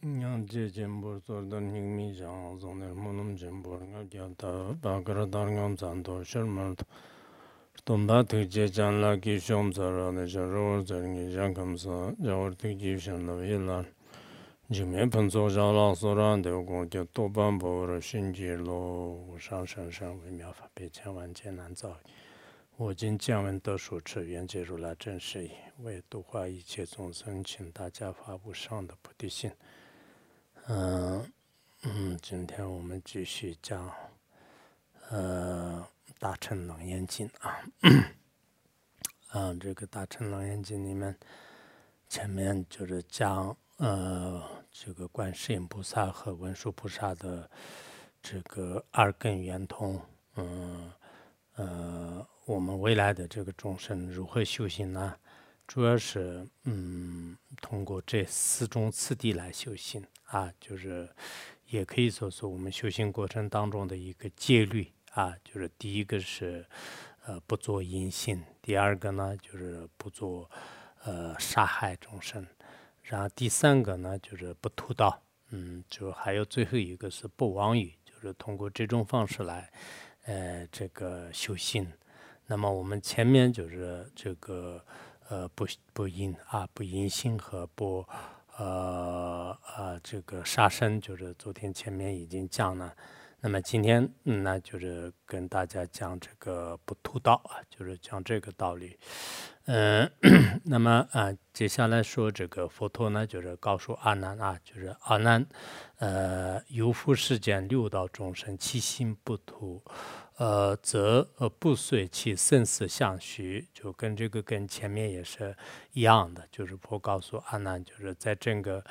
ᱧāng jē jēmbō sōr dā nīng mī jāng zōng nē mō nōm jēmbō rā ngā gyā tā bā kā rā dā ngā zāng tō shir mā rā tōm dā tī jē jāng lā kī shōm zā rā nē jā rō rā zā rā ngī jāng kām sā jā wā rā tī kī shāng lā wī lā jī mē pān tsō jā lā sō rā ndē wā gō gyā tō pān bō rā shīn jī lō shāng shāng shāng wī miā fā pē 嗯嗯，今天我们继续讲呃大乘楞严经啊，嗯，这个大乘楞严经里面，前面就是讲呃这个观世音菩萨和文殊菩萨的这个二根圆通，嗯，呃，我们未来的这个众生如何修行呢？主要是嗯通过这四种次第来修行。啊，就是也可以说是我们修行过程当中的一个戒律啊，就是第一个是呃不做淫行，第二个呢就是不做呃杀害众生，然后第三个呢就是不屠刀，嗯，就还有最后一个是不妄语，就是通过这种方式来呃这个修行。那么我们前面就是这个呃不不淫啊，不淫心和不。呃呃，这个杀生就是昨天前面已经讲了，那么今天那就是跟大家讲这个不屠刀啊，就是讲这个道理。嗯，那么啊，接下来说这个佛陀呢，就是告诉阿难啊，就是阿难，呃，有福世间六道众生，其心不屠。呃，则呃不遂其生死相许，就跟这个跟前面也是一样的，就是佛告诉阿难，就是在这个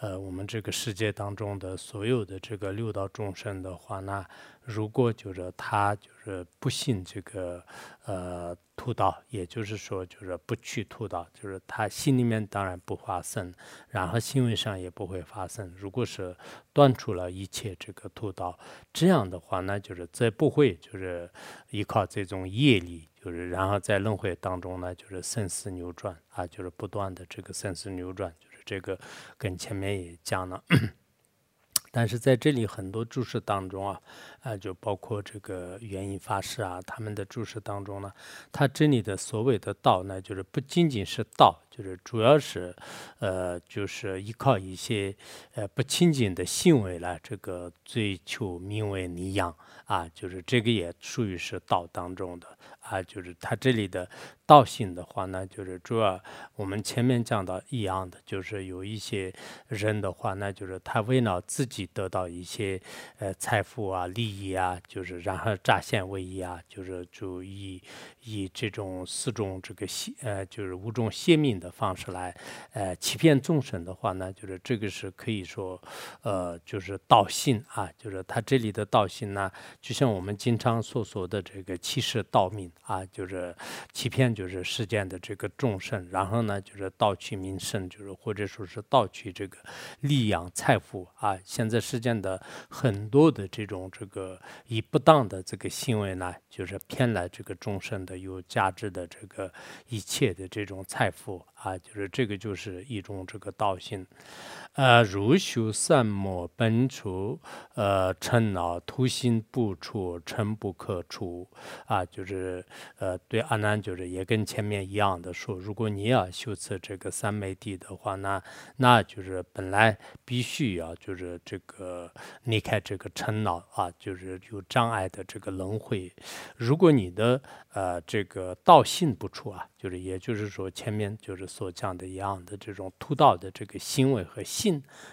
呃我们这个世界当中的所有的这个六道众生的话，那如果就是他就不信这个呃。屠刀，也就是说，就是不去屠刀，就是他心里面当然不发生，然后行为上也不会发生。如果是断除了一切这个屠刀，这样的话，那就是再不会就是依靠这种业力，就是然后在轮回当中呢，就是生死扭转啊，就是不断的这个生死扭转，就是这个跟前面也讲了。但是在这里很多注释当中啊，啊，就包括这个元音法师啊，他们的注释当中呢，他这里的所谓的道呢，就是不仅仅是道，就是主要是，呃，就是依靠一些呃不清净的行为来这个追求名为利养啊，就是这个也属于是道当中的啊，就是他这里的。道性的话呢，就是主要我们前面讲到一样的，就是有一些人的话，那就是他为了自己得到一些呃财富啊、利益啊，就是然后诈现为义啊，就是就以以这种四种这个邪呃就是五种邪命的方式来呃欺骗众生的话呢，就是这个是可以说呃就是道性啊，就是他这里的道性呢，就像我们经常所说的这个欺世盗名啊，就是欺骗。就是世间的这个众生，然后呢，就是盗取名声，就是或者说是盗取这个利养财富啊。现在世间的很多的这种这个以不当的这个行为呢，就是骗来这个众生的有价值的这个一切的这种财富啊，就是这个就是一种这个道心。呃，如修三摩本处，呃，尘恼突心不出，尘不可出啊，就是呃，对阿难就是也跟前面一样的说，如果你要修持这个三昧地的话，那那就是本来必须要就是这个离开这个尘恼啊，就是有障碍的这个轮回。如果你的呃这个道心不出啊，就是也就是说前面就是所讲的一样的这种突道的这个行为和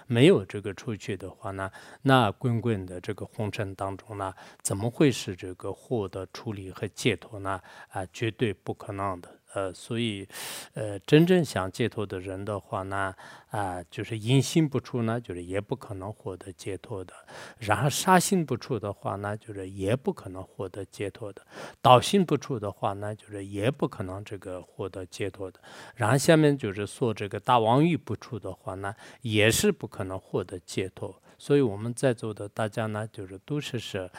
没有这个出去的话呢，那滚滚的这个红尘当中呢，怎么会是这个获得处理和解脱呢？啊，绝对不可能的。呃，所以，呃，真正想解脱的人的话呢，啊，就是因心不出呢，就是也不可能获得解脱的；然后杀心不出的话呢，就是也不可能获得解脱的；道心不出的话呢，就是也不可能这个获得解脱的。然后下面就是说这个大王欲不出的话呢，也是不可能获得解脱。所以我们在座的大家呢，就是都是是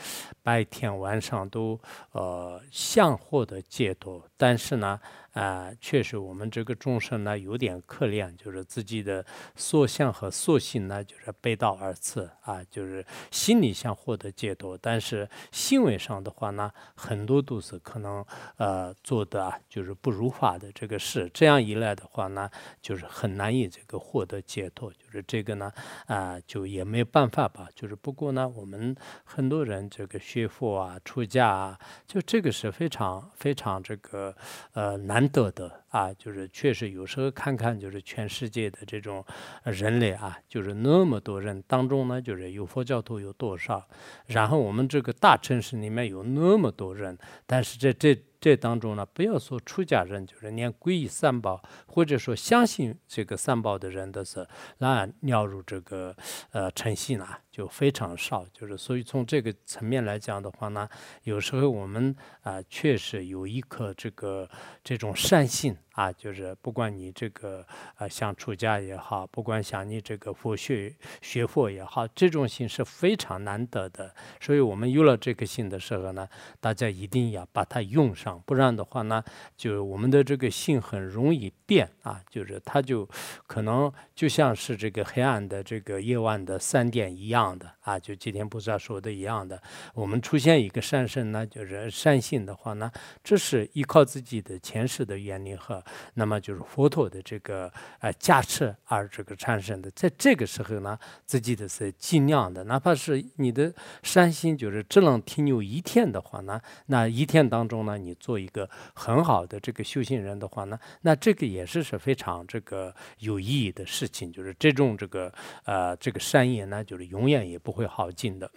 白天晚上都呃想获得解脱，但是呢。啊，确实我们这个众生呢有点可怜，就是自己的所想和所行呢就是背道而驰啊，就是心理想获得解脱，但是行为上的话呢，很多都是可能呃做的啊就是不如法的这个事，这样一来的话呢，就是很难以这个获得解脱，就是这个呢啊就也没有办法吧，就是不过呢，我们很多人这个学佛啊、出家啊，就这个是非常非常这个呃难得的。啊，就是确实有时候看看，就是全世界的这种人类啊，就是那么多人当中呢，就是有佛教徒有多少，然后我们这个大城市里面有那么多人，但是这这。这当中呢，不要说出家人，就是连皈依三宝，或者说相信这个三宝的人都是那尿入这个呃诚信呢，就非常少。就是所以从这个层面来讲的话呢，有时候我们啊确实有一颗这个这种善心。啊，就是不管你这个呃想出家也好，不管想你这个佛学学佛也好，这种心是非常难得的。所以，我们有了这个心的时候呢，大家一定要把它用上，不然的话呢，就我们的这个心很容易变啊，就是它就可能就像是这个黑暗的这个夜晚的三点一样的啊，就今天菩萨说的一样的。我们出现一个善身呢，就是善性的话呢，这是依靠自己的前世的原理和。那么就是佛陀的这个呃加持而这个产生的，在这个时候呢，自己的是尽量的，哪怕是你的善心就是只能停留一天的话呢，那一天当中呢，你做一个很好的这个修行人的话呢，那这个也是是非常这个有意义的事情，就是这种这个呃这个善业呢，就是永远也不会耗尽的。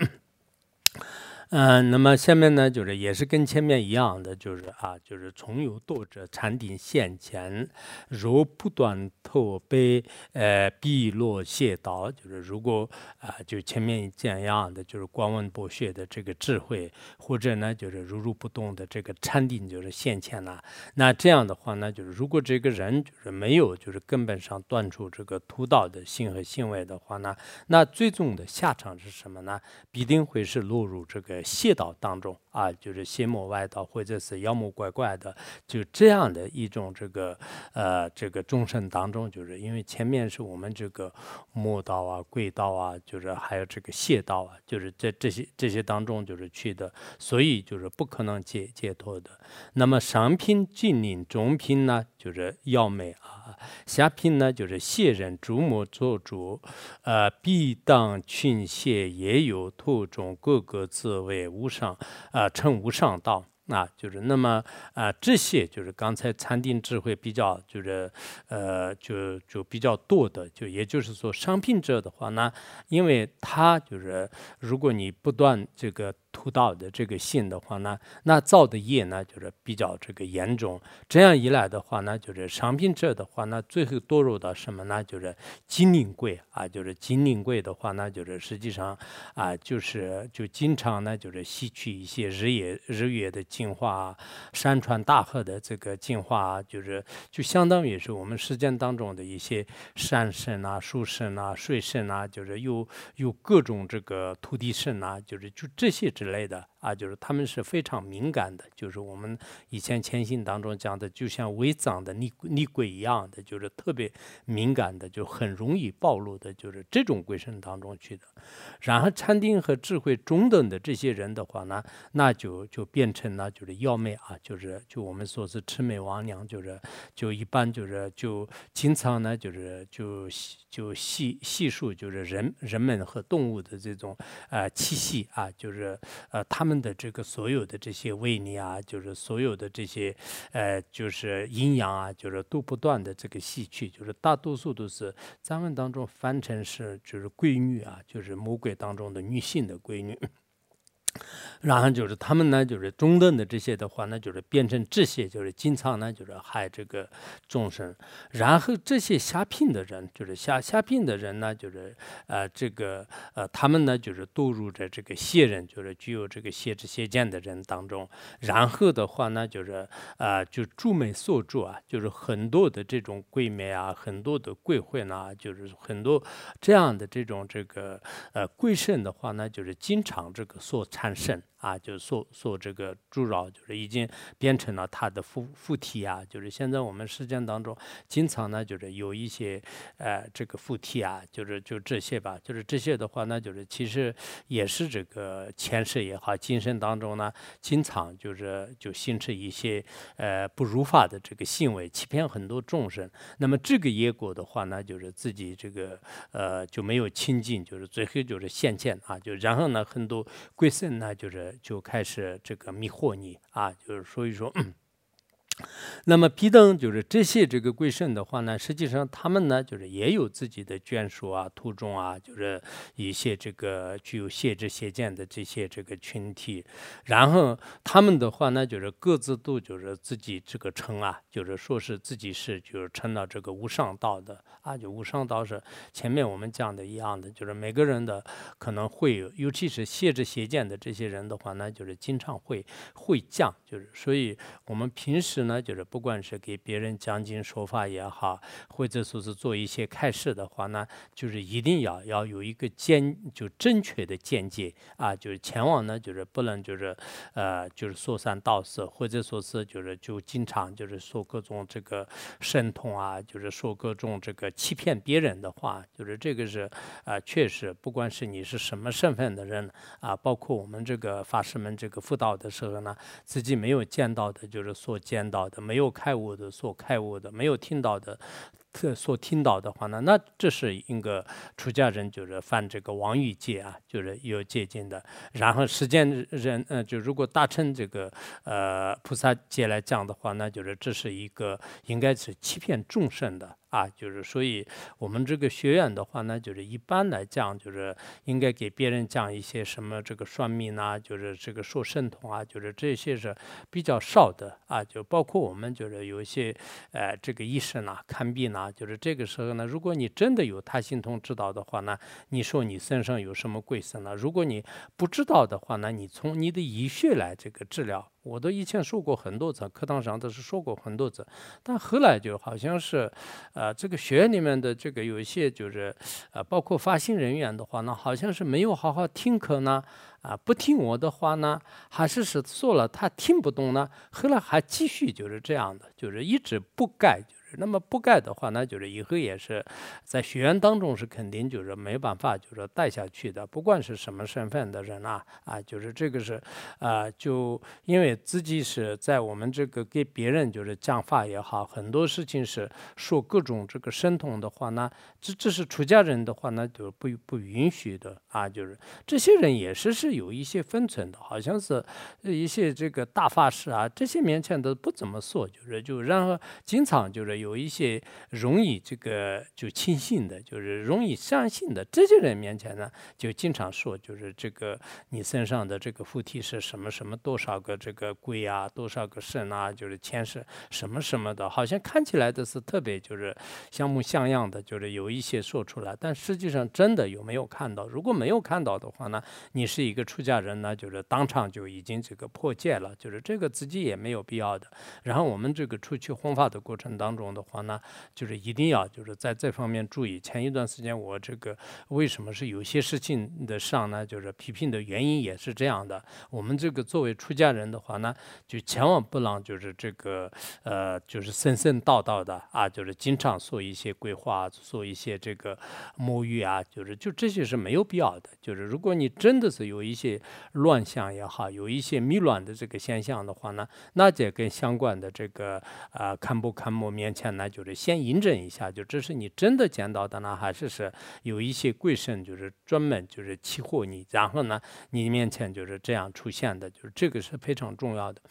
嗯，那么下面呢，就是也是跟前面一样的，就是啊，就是从有多者禅定现前，如不断透被呃碧落谢道，就是如果啊，就前面这样的，就是光文博学的这个智慧，或者呢，就是如如不动的这个禅定就是现前了。那这样的话呢，就是如果这个人就是没有就是根本上断除这个屠道的心和行为的话呢，那最终的下场是什么呢？必定会是落入这个。邪道当中啊，就是邪魔外道，或者是妖魔怪怪的，就这样的一种这个呃这个众生当中，就是因为前面是我们这个魔道啊、鬼道啊，就是还有这个邪道啊，就是在这些这些当中就是去的，所以就是不可能解解脱的。那么上品精灵，中品呢，就是妖魅啊。下品呢，就是邪人诸魔做主，呃，必当群邪也有途中，各个自为无上，啊，称无上道。啊，就是那么啊，这些就是刚才禅定智慧比较就是呃，就就比较多的，就也就是说，商品者的话呢，因为他就是如果你不断这个土道的这个性的话呢，那造的业呢就是比较这个严重。这样一来的话呢，就是商品者的话呢，最后堕入到什么呢？就是精灵贵啊，就是精灵贵的话呢，就是实际上啊，就是就经常呢，就是吸取一些日月日月的。净化山川大河的这个净化，就是就相当于是我们实践当中的一些山神啊、树神啊、水神啊，就是有有各种这个土地神啊，就是就这些之类的。啊，就是他们是非常敏感的，就是我们以前前行当中讲的，就像违章的厉厉鬼一样的，就是特别敏感的，就很容易暴露的，就是这种鬼神当中去的。然后禅定和智慧中等的这些人的话呢，那就就变成了就是妖媚啊，就是就我们说是魑魅魍魉，就是就一般就是就经常呢就是就就细细数就是人人们和动物的这种呃气息啊，就是呃他们。们的这个所有的这些胃里啊，就是所有的这些，呃，就是阴阳啊，就是都不断的这个吸取，就是大多数都是咱们当中翻成是就是闺女啊，就是魔鬼当中的女性的闺女。然后就是他们呢，就是中等的这些的话呢，就是变成这些，就是经常呢，就是害这个众生。然后这些下品的人，就是下下品的人呢，就是呃，这个呃，他们呢，就是堕入在这个邪人，就是具有这个邪知邪见的人当中。然后的话呢，就是啊，就诸美所住啊，就是很多的这种贵美啊，很多的贵会呢，就是很多这样的这种这个呃贵圣的话呢，就是经常这个所产产生。啊，就受受这个助扰，就是已经变成了他的附附体啊。就是现在我们实践当中，经常呢就是有一些呃这个附体啊，就是就这些吧。就是这些的话呢，就是其实也是这个前世也好，今生当中呢，经常就是就形成一些呃不如法的这个行为，欺骗很多众生。那么这个业果的话呢，就是自己这个呃就没有清净，就是最后就是现见啊，就然后呢很多贵僧呢就是。就开始这个迷惑你啊，就是所以说。那么，彼等就是这些这个贵圣的话呢，实际上他们呢，就是也有自己的眷属啊、徒众啊，就是一些这个具有谢智邪见的这些这个群体。然后他们的话呢，就是各自都就是自己这个称啊，就是说是自己是就是称到这个无上道的啊，就无上道是前面我们讲的一样的，就是每个人的可能会有，尤其是谢智邪见的这些人的话呢，就是经常会会降，就是所以我们平时。就是不管是给别人讲经说法也好，或者说是做一些开示的话呢，就是一定要要有一个见，就正确的见解啊，就是前往呢，就是不能就是呃，就是说三道四，或者说是就是就经常就是说各种这个神通啊，就是说各种这个欺骗别人的话，就是这个是啊，确实不管是你是什么身份的人啊，包括我们这个法师们这个辅导的时候呢，自己没有见到的，就是所见到。好的没有开悟的，所开悟的没有听到的。所听到的话呢，那这是一个出家人就是犯这个王欲戒啊，就是有戒禁的。然后时间人，呃，就如果大乘这个呃菩萨戒来讲的话，那就是这是一个应该是欺骗众生的啊，就是所以我们这个学院的话呢，就是一般来讲就是应该给别人讲一些什么这个算命啊，就是这个说神通啊，就是这些是比较少的啊，就包括我们就是有一些呃这个医生啊看病呐。就是这个时候呢，如果你真的有他心通知道的话呢，你说你身上有什么贵色呢？如果你不知道的话呢，你从你的医学来这个治疗，我都以前说过很多次，课堂上都是说过很多次，但后来就好像是，呃，这个学院里面的这个有一些就是，呃，包括发行人员的话呢，好像是没有好好听课呢，啊，不听我的话呢，还是是做了他听不懂呢，后来还继续就是这样的，就是一直不改。那么不盖的话，那就是以后也是在学员当中是肯定就是没办法，就是带下去的。不管是什么身份的人啊，啊，就是这个是啊，就因为自己是在我们这个给别人就是讲法也好，很多事情是说各种这个神通的话呢，这这是出家人的话呢，就不不允许的啊。就是这些人也是是有一些分寸的，好像是一些这个大法师啊，这些面前都不怎么说，就是就然后经常就是。有一些容易这个就轻信的，就是容易相信的这些人面前呢，就经常说，就是这个你身上的这个附体是什么什么多少个这个鬼啊，多少个神啊，就是前世什么什么的，好像看起来的是特别就是像模像样的，就是有一些说出来，但实际上真的有没有看到？如果没有看到的话呢，你是一个出家人呢，就是当场就已经这个破戒了，就是这个自己也没有必要的。然后我们这个出去弘法的过程当中。的话呢，就是一定要就是在这方面注意。前一段时间我这个为什么是有些事情的上呢？就是批评的原因也是这样的。我们这个作为出家人的话呢，就千万不能就是这个呃，就是神神道道的啊，就是经常说一些鬼话，说一些这个沐浴啊，就是就这些是没有必要的。就是如果你真的是有一些乱象也好，有一些迷乱的这个现象的话呢，那这跟相关的这个啊看不看摩面。前呢，就是先印证一下，就这是你真的捡到的呢，还是是有一些贵神就是专门就是欺负你，然后呢，你面前就是这样出现的，就是这个是非常重要的。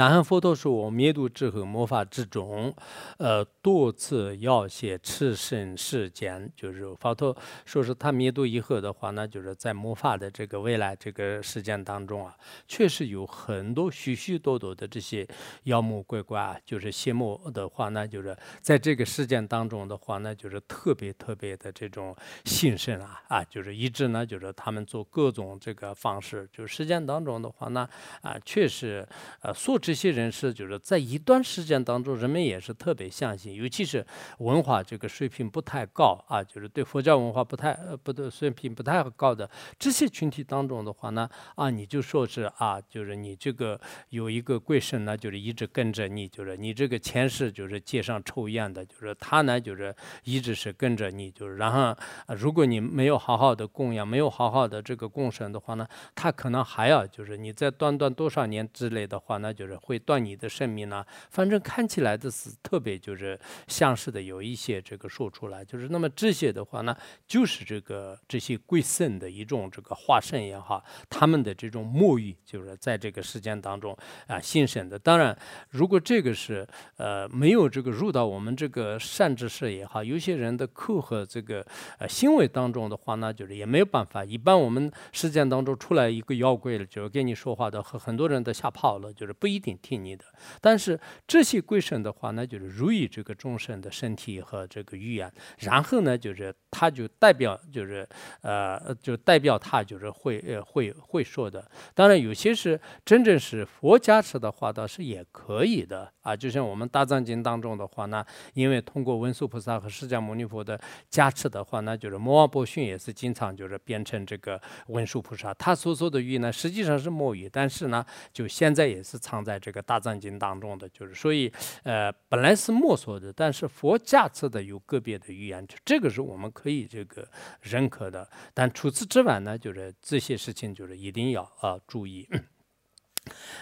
然后佛陀说：“我灭度之后，魔法之中，呃，多次要写赤身世间，就是佛陀说是他灭度以后的话呢，就是在魔法的这个未来这个时间当中啊，确实有很多许许多多的这些妖魔鬼怪啊，就是邪魔的话呢，就是在这个事件当中的话呢，就是特别特别的这种兴盛啊啊，就是一直呢，就是他们做各种这个方式，就实践当中的话呢，啊，确实，呃，所知。这些人是就是在一段时间当中，人们也是特别相信，尤其是文化这个水平不太高啊，就是对佛教文化不太呃不对水平不太高的这些群体当中的话呢，啊，你就说是啊，就是你这个有一个贵神呢，就是一直跟着你，就是你这个前世就是街上抽烟的，就是他呢就是一直是跟着你，就是然后如果你没有好好的供养，没有好好的这个供神的话呢，他可能还要就是你在短短多少年之类的话，那就是会断你的生命呢。反正看起来的是特别就是像是的，有一些这个说出来，就是那么这些的话呢，就是这个这些贵圣的一种这个化身也好，他们的这种沐浴，就是在这个时间当中啊新生的。当然，如果这个是呃没有这个入到我们这个善知识也好，有些人的口和这个呃行为当中的话呢，就是也没有办法。一般我们实践当中出来一个妖怪了，就是跟你说话的，和很多人都吓跑了，就是不一定听你的。但是这些鬼神的话呢，就是如意这个众生的身体和这个语言，然后呢，就是他就代表就是呃，就代表他就是会呃会会说的。当然有些是真正是佛加持的话，倒是也可以的啊。就像我们大藏经当中的话呢，因为通过文殊菩萨和释迦牟尼佛的加持的话，那就是摩王波旬也是经常就是变成这个文殊菩萨，他所说的语呢，实际上是墨语，但是呢，就现在也是藏在这个大藏经当中的，就是所以呃，本来是墨说的，但是佛加持的有个别的语言，这个是我们可以这个认可的。但除此之外呢，就是这些事情就是一定要啊注意。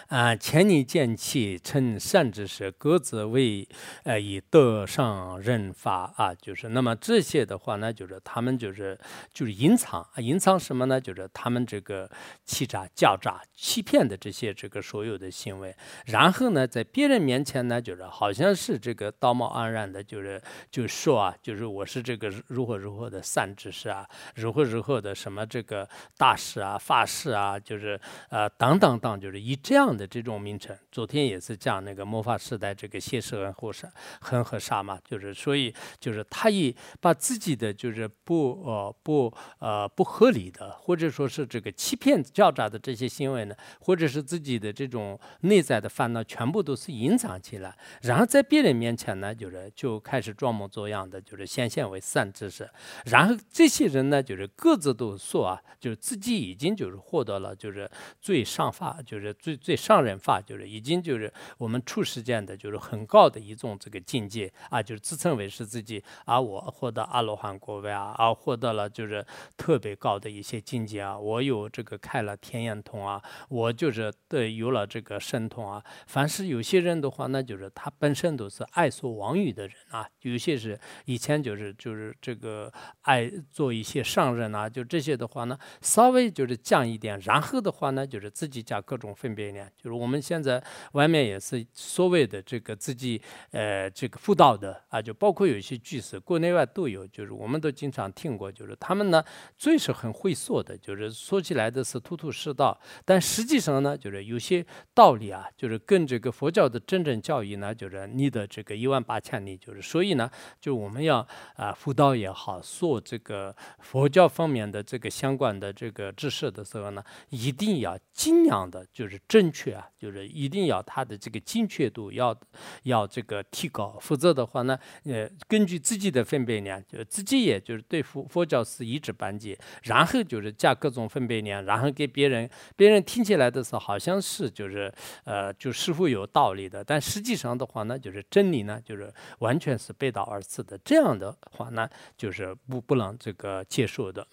啊，前你见气称善知识，各自为呃以德上人法啊，就是那么这些的话呢，就是他们就是就是隐藏啊，隐藏什么呢？就是他们这个欺诈、狡诈、欺骗的这些这个所有的行为，然后呢，在别人面前呢，就是好像是这个道貌岸然的，就是就说啊，就是我是这个如何如何的善知识啊，如何如何的什么这个大师啊、法师啊，就是呃等等等，就是以这样的这种名称，昨天也是讲那个魔法时代这个谢世恩和沙恒河沙嘛，就是所以就是他以把自己的就是不呃不呃不合理的，或者说是这个欺骗狡诈的这些行为呢，或者是自己的这种内在的烦恼，全部都是隐藏起来，然后在别人面前呢，就是就开始装模作样的，就是显现为善知识，然后这些人呢，就是各自都说啊，就是自己已经就是获得了就是最上法，就是最最上人法，就是已经就是我们处世间的就是很高的一种这个境界啊，就是自称为是自己啊，我获得阿罗汉果位啊，啊获得了就是特别高的一些境界啊，我有这个开了天眼通啊，我就是对有了这个神通啊。凡是有些人的话，那就是他本身都是爱说妄语的人啊，有些是以前就是就是这个爱做一些上人啊，就这些的话呢，稍微就是降一点，然后的话呢，就是自己加各种分别一点。就是我们现在外面也是所谓的这个自己呃这个辅导的啊，就包括有一些句子，国内外都有，就是我们都经常听过，就是他们呢最是很会说的，就是说起来的是头头是道，但实际上呢，就是有些道理啊，就是跟这个佛教的真正教义呢，就是你的这个一万八千里，就是所以呢，就我们要啊辅导也好，说这个佛教方面的这个相关的这个知识的时候呢，一定要尽量的就是正确。啊，就是一定要它的这个精确度要要这个提高，否则的话呢，呃，根据自己的分别量，就自己也就是对佛佛教是一知半解，然后就是加各种分别量，然后给别人，别人听起来的时候好像是就是呃，就似乎有道理的，但实际上的话呢，就是真理呢，就是完全是背道而驰的，这样的话呢，就是不不能这个接受的。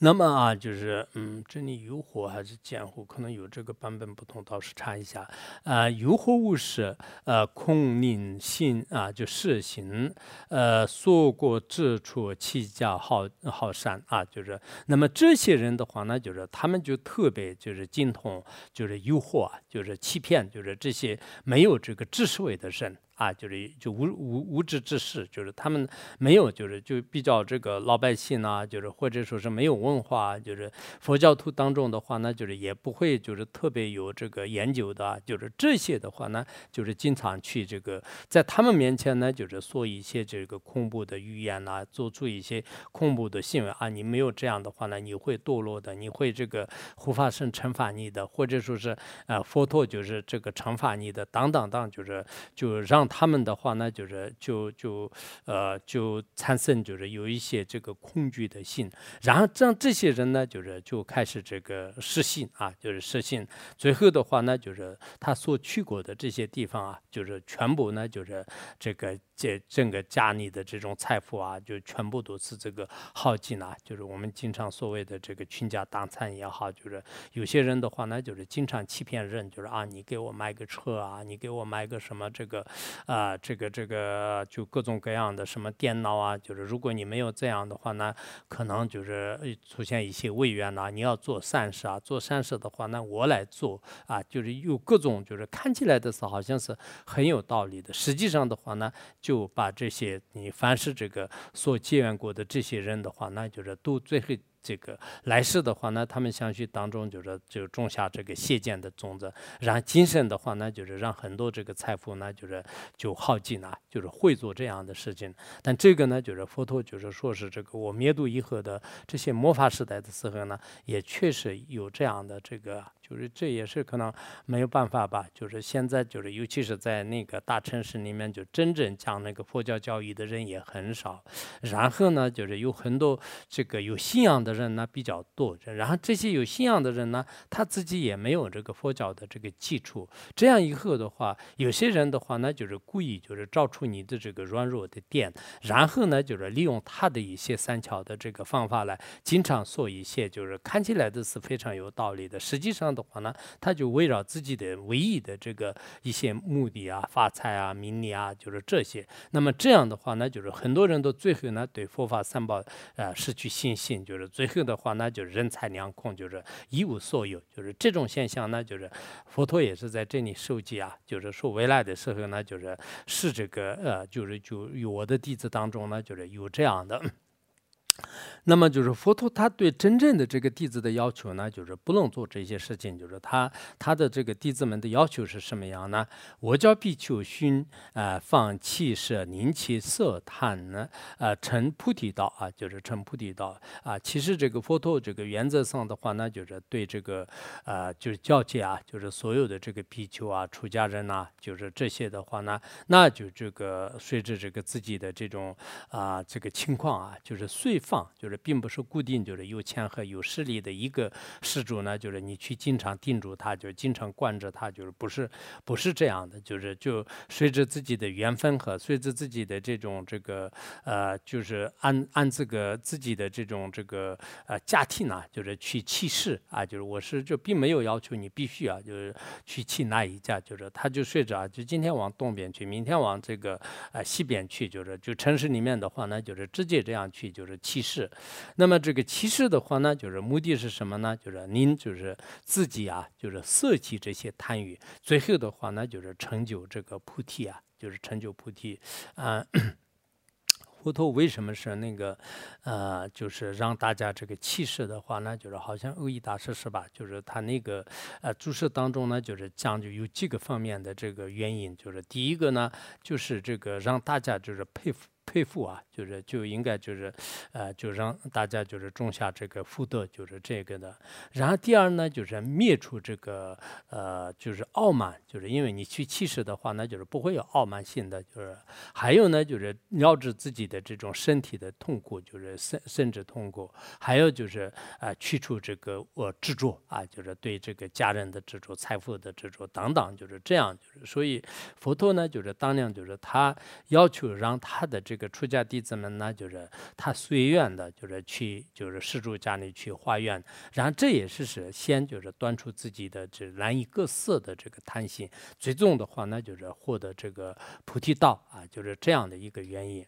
那么啊，就是嗯，这里有火还是见火？可能有这个版本不同，倒是查一下。啊，有火无是呃，空灵心啊，就实行呃，所过之处，起家好好善啊，就是那么这些人的话呢，就是他们就特别就是精通，就是诱惑，就是欺骗，就是这些没有这个智慧的人。啊，就是就无无无知之士，就是他们没有就是就比较这个老百姓啊，就是或者说是没有文化，就是佛教徒当中的话呢，就是也不会就是特别有这个研究的，就是这些的话呢，就是经常去这个在他们面前呢，就是说一些这个恐怖的语言呐，做出一些恐怖的行为啊，你没有这样的话呢，你会堕落的，你会这个护法神惩罚你的，或者说是呃佛陀就是这个惩罚你的，等等等，就是就让他们的话呢，就是就就呃就产生就是有一些这个恐惧的心，然后让这些人呢，就是就开始这个失信啊，就是失信，最后的话呢，就是他所去过的这些地方啊，就是全部呢，就是这个。这整个家里的这种财富啊，就全部都是这个耗尽了。就是我们经常所谓的这个倾家荡产也好，就是有些人的话呢，就是经常欺骗人，就是啊，你给我买个车啊，你给我买个什么这个啊，这个这个就各种各样的什么电脑啊，就是如果你没有这样的话呢，可能就是出现一些违约呐。你要做善事啊，做善事的话，那我来做啊，就是有各种就是看起来的是好像是很有道理的，实际上的话呢。就把这些你凡是这个所结缘过的这些人的话，那就是都最后这个来世的话呢，他们相续当中就是就种下这个邪见的种子，然后今生的话呢，就是让很多这个财富呢，就是就耗尽了，就是会做这样的事情。但这个呢，就是佛陀就是说是这个我灭度以后的这些魔法时代的时候呢，也确实有这样的这个。就是这也是可能没有办法吧。就是现在就是，尤其是在那个大城市里面，就真正讲那个佛教教育的人也很少。然后呢，就是有很多这个有信仰的人呢比较多。然后这些有信仰的人呢，他自己也没有这个佛教的这个基础。这样以后的话，有些人的话呢，就是故意就是照出你的这个软弱的点，然后呢，就是利用他的一些三巧的这个方法来，经常说一些就是看起来的是非常有道理的，实际上。的话呢，他就围绕自己的唯一的这个一些目的啊，发财啊，名利啊，就是这些。那么这样的话呢，就是很多人都最后呢对佛法三宝呃失去信心，就是最后的话呢，就是人财两空，就是一无所有。就是这种现象呢，就是佛陀也是在这里收集啊，就是说未来的时候呢，就是是这个呃，就是就有我的弟子当中呢，就是有这样的。那么就是佛陀，他对真正的这个弟子的要求呢，就是不能做这些事情。就是他他的这个弟子们的要求是什么样呢？我教比丘熏啊，放弃舍宁其色贪呢，啊，成菩提道啊，就是成菩提道啊。其实这个佛陀这个原则上的话呢，就是对这个啊，就是教戒啊，就是所有的这个比丘啊、出家人呐，就是这些的话呢，那就这个随着这个自己的这种啊这个情况啊，就是随。放就是并不是固定，就是有钱和有势力的一个施主呢，就是你去经常定住他，就经常惯着他，就是不是不是这样的，就是就随着自己的缘分和随着自己的这种这个呃，就是按按这个自己的这种这个呃家庭呢，就是去弃市啊，就是我是就并没有要求你必须啊，就是去弃哪一家，就是他就睡着啊，就今天往东边去，明天往这个呃西边去，就是就城市里面的话呢，就是直接这样去，就是弃。歧视，那么这个歧视的话呢，就是目的是什么呢？就是您就是自己啊，就是舍弃这些贪欲，最后的话呢，就是成就这个菩提啊，就是成就菩提啊。佛陀为什么是那个呃，就是让大家这个弃视的话呢？就是好像欧义大师是吧？就是他那个呃注释当中呢，就是讲究有几个方面的这个原因，就是第一个呢，就是这个让大家就是佩服。佩服啊，就是就应该就是，呃，就让大家就是种下这个福德，就是这个的。然后第二呢，就是灭除这个呃，就是傲慢，就是因为你去气势的话，那就是不会有傲慢性的。就是还有呢，就是了知自己的这种身体的痛苦，就是甚甚至痛苦。还有就是啊，去除这个我执着啊，就是对这个家人的执着、财富的执着等等，就是这样。就是所以佛陀呢，就是当年就是他要求让他的这个出家弟子们呢，就是他随愿的，就是去就是施主家里去化缘，然后这也是是先就是端出自己的这难以各色的这个贪心，最终的话呢，就是获得这个菩提道啊，就是这样的一个原因。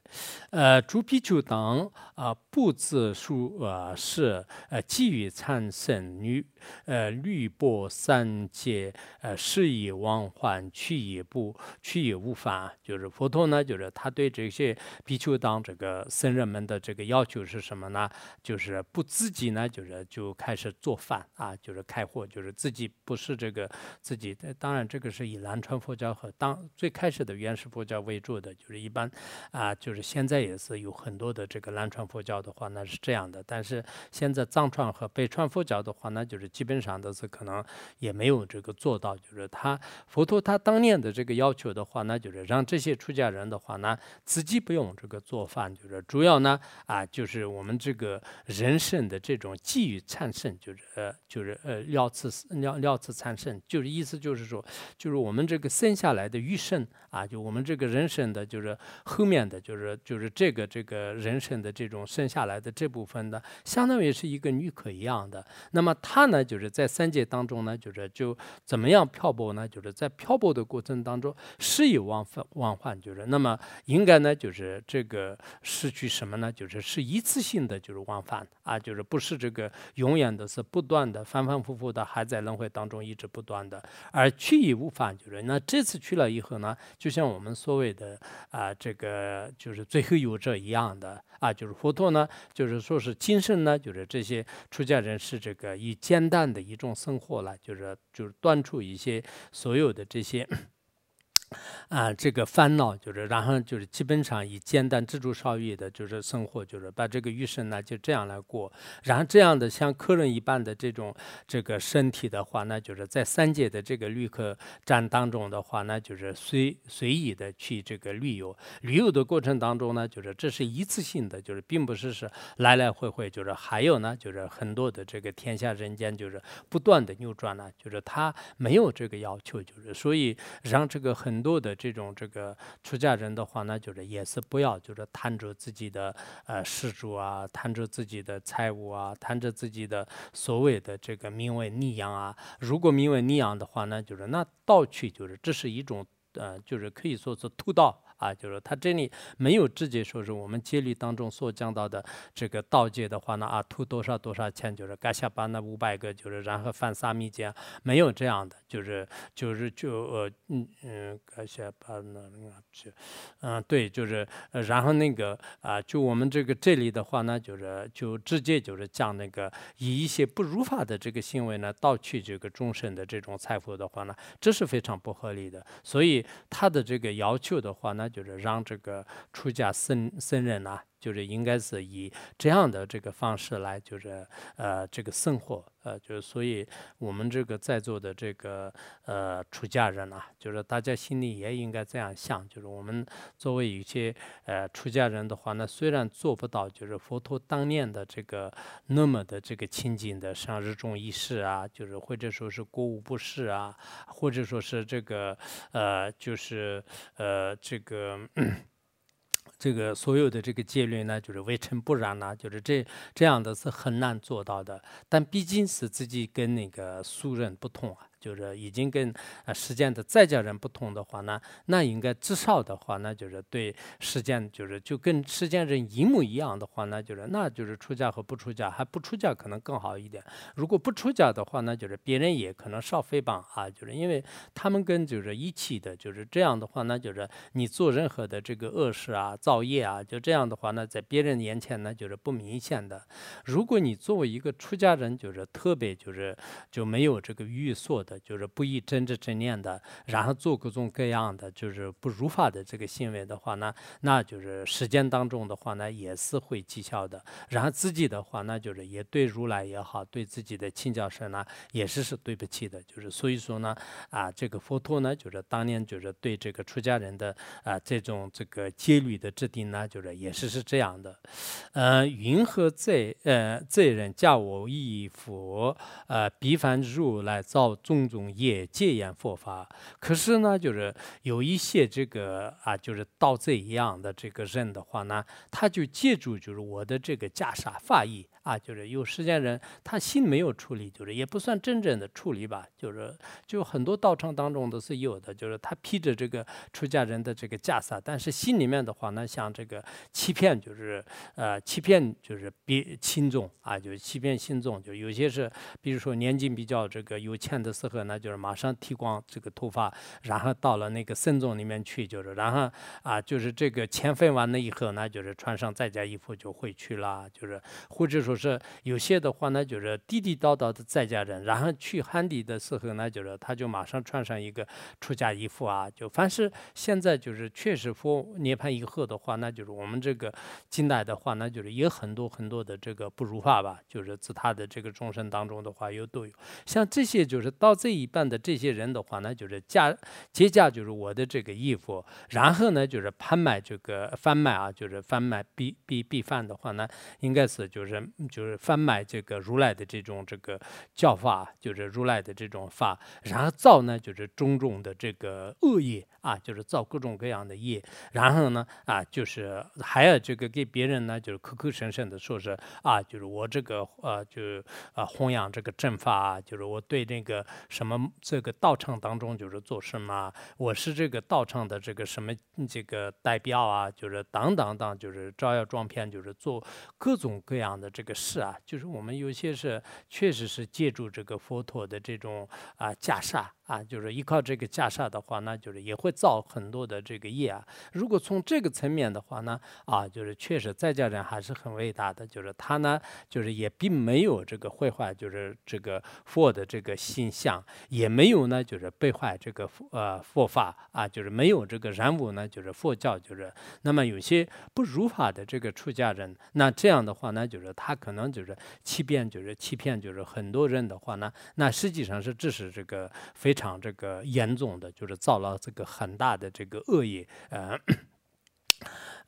呃，诸比丘等啊，不自数啊是呃给予参僧女呃律波三界呃是以往还去也不去也无法，就是佛陀呢，就是他对这些比丘当这个僧人们的这个要求是什么呢？就是不自己呢，就是就开始做饭啊，就是开火，就是自己不是这个自己的。当然，这个是以南传佛教和当最开始的原始佛教为主的，就是一般啊，就是现在也是有很多的这个南传佛教的话那是这样的。但是现在藏传和北传佛教的话那，就是基本上都是可能也没有这个做到，就是他佛陀他当年的这个要求的话那，就是让这些出家人的话呢，自己不用这个做饭，就是主要呢啊，就是我们这个人生的这种寄予产生，就是呃，就是呃，料次料料次产生，就是意思就是说，就是我们这个生下来的余生啊，就我们这个人生的，就是后面的就是就是这个这个人生的这种生下来的这部分的，相当于是一个女可一样的。那么她呢，就是在三界当中呢，就是就怎么样漂泊呢？就是在漂泊的过程当中，是有往返往返，就是那么应该呢，就是这个失去什么呢？就是是一次性的，就是往返啊，就是不是这个永远的是不断的反反复复的还在轮回当中一直不断的，而去亦无返，就是那这次去了以后呢，就像我们所谓的啊，这个就是最后有者一样的啊，就是佛陀呢，就是说是今生呢，就是这些出家人是这个以简单的一种生活了，就是就是断除一些所有的这些。啊，这个烦恼就是，然后就是基本上以简单知足少欲的，就是生活，就是把这个余生呢就这样来过。然后这样的像客人一般的这种这个身体的话，那就是在三界的这个旅客站当中的话，那就是随随意的去这个旅游。旅游的过程当中呢，就是这是一次性的，就是并不是是来来回回，就是还有呢，就是很多的这个天下人间就是不断的扭转呢，就是他没有这个要求，就是所以让这个很多的。这种这个出家人的话那，就是也是不要，就是贪着自己的呃施主啊，贪着自己的财物啊，贪着自己的所谓的这个名为逆养啊。如果名为逆养的话那，就是那盗取，就是这是一种呃，就是可以说是偷盗。啊，就是他这里没有直接说是我们戒律当中所讲到的这个盗戒的话呢，啊，吐多少多少钱，就是该下班那五百个，就是然后犯沙弥戒，没有这样的，就是就是就呃嗯嗯，该下班那嗯对，就是然后那个啊，就我们这个这里的话呢，就是就直接就是讲那个以一些不如法的这个行为呢，盗取这个众生的这种财富的话呢，这是非常不合理的，所以他的这个要求的话呢。就是让这个出家僧僧人呐，就是应该是以这样的这个方式来，就是呃这个生活，呃就是所以我们这个在座的这个呃出家人啊，就是大家心里也应该这样想，就是我们作为一些呃出家人的话呢，虽然做不到就是佛陀当年的这个那么的这个清净的像日中仪式啊，就是或者说是过午不食啊，或者说是这个呃就是呃这个。这个所有的这个戒律呢，就是为尘不染呐，就是这这样的是很难做到的。但毕竟是自己跟那个俗人不同啊。就是已经跟呃实践的在家人不同的话呢，那应该至少的话，那就是对实践就是就跟实践人一模一样的话，那就是那就是出家和不出家，还不出家可能更好一点。如果不出家的话，那就是别人也可能少诽谤啊，就是因为他们跟就是一起的，就是这样的话，那就是你做任何的这个恶事啊、造业啊，就这样的话呢，在别人眼前呢就是不明显的。如果你作为一个出家人，就是特别就是就没有这个欲所。就是不以真知真念的，然后做各种各样的就是不如法的这个行为的话呢，那就是时间当中的话呢，也是会绩效的。然后自己的话，那就是也对如来也好，对自己的亲教生呢，也是是对不起的。就是所以说呢，啊，这个佛陀呢，就是当年就是对这个出家人的啊这种这个戒律的制定呢，就是也是是这样的。呃，云何罪呃罪人教我以佛呃彼凡如来造众。种种也戒严佛法。可是呢，就是有一些这个啊，就是盗贼一样的这个人的话呢，他就借助就是我的这个袈裟法衣。啊，就是有时间人，他心没有处理，就是也不算真正的处理吧，就是就很多道场当中都是有的，就是他披着这个出家人的这个袈裟，但是心里面的话呢，像这个欺骗，就是呃欺骗，就是别轻重啊，就是欺骗心重，就有些是，比如说年纪比较这个有钱的时呢，就是马上剃光这个头发，然后到了那个僧众里面去，就是然后啊，就是这个钱分完了以后呢，就是穿上在家衣服就回去了，就是或者说。是有些的话呢，就是地地道道的在家人，然后去汉地的时候呢，就是他就马上穿上一个出家衣服啊。就凡是现在就是确实佛涅槃以后的话，那就是我们这个近代的话，那就是也很多很多的这个不如法吧。就是自他的这个众生当中的话，有都有。像这些就是到这一半的这些人的话呢，就是价接价就是我的这个衣服，然后呢就是拍卖这个贩卖啊，就是贩卖必必必贩的话呢，应该是就是。就是贩卖这个如来的这种这个教法，就是如来的这种法，然后造呢就是种种的这个恶业啊，就是造各种各样的业，然后呢啊就是还要这个给别人呢就是口口声声的说是啊，就是我这个呃就啊弘扬这个正法，啊就是我对那个什么这个道场当中就是做什么，我是这个道场的这个什么这个代表啊，就是等等等，就是招摇撞骗，就是做各种各样的这个。事啊，就是我们有些是确实是借助这个佛陀的这种啊袈裟。啊，就是依靠这个袈裟的话，那就是也会造很多的这个业啊。如果从这个层面的话呢，啊，就是确实在家人还是很伟大的，就是他呢，就是也并没有这个毁坏，就是这个佛的这个形象，也没有呢，就是背坏这个呃佛法啊，就是没有这个染污呢，就是佛教，就是那么有些不如法的这个出家人，那这样的话呢，就是他可能就是欺骗，就是欺骗，就是很多人的话呢，那实际上是这是这个非。场这个严重的，就是造了这个很大的这个恶业，呃。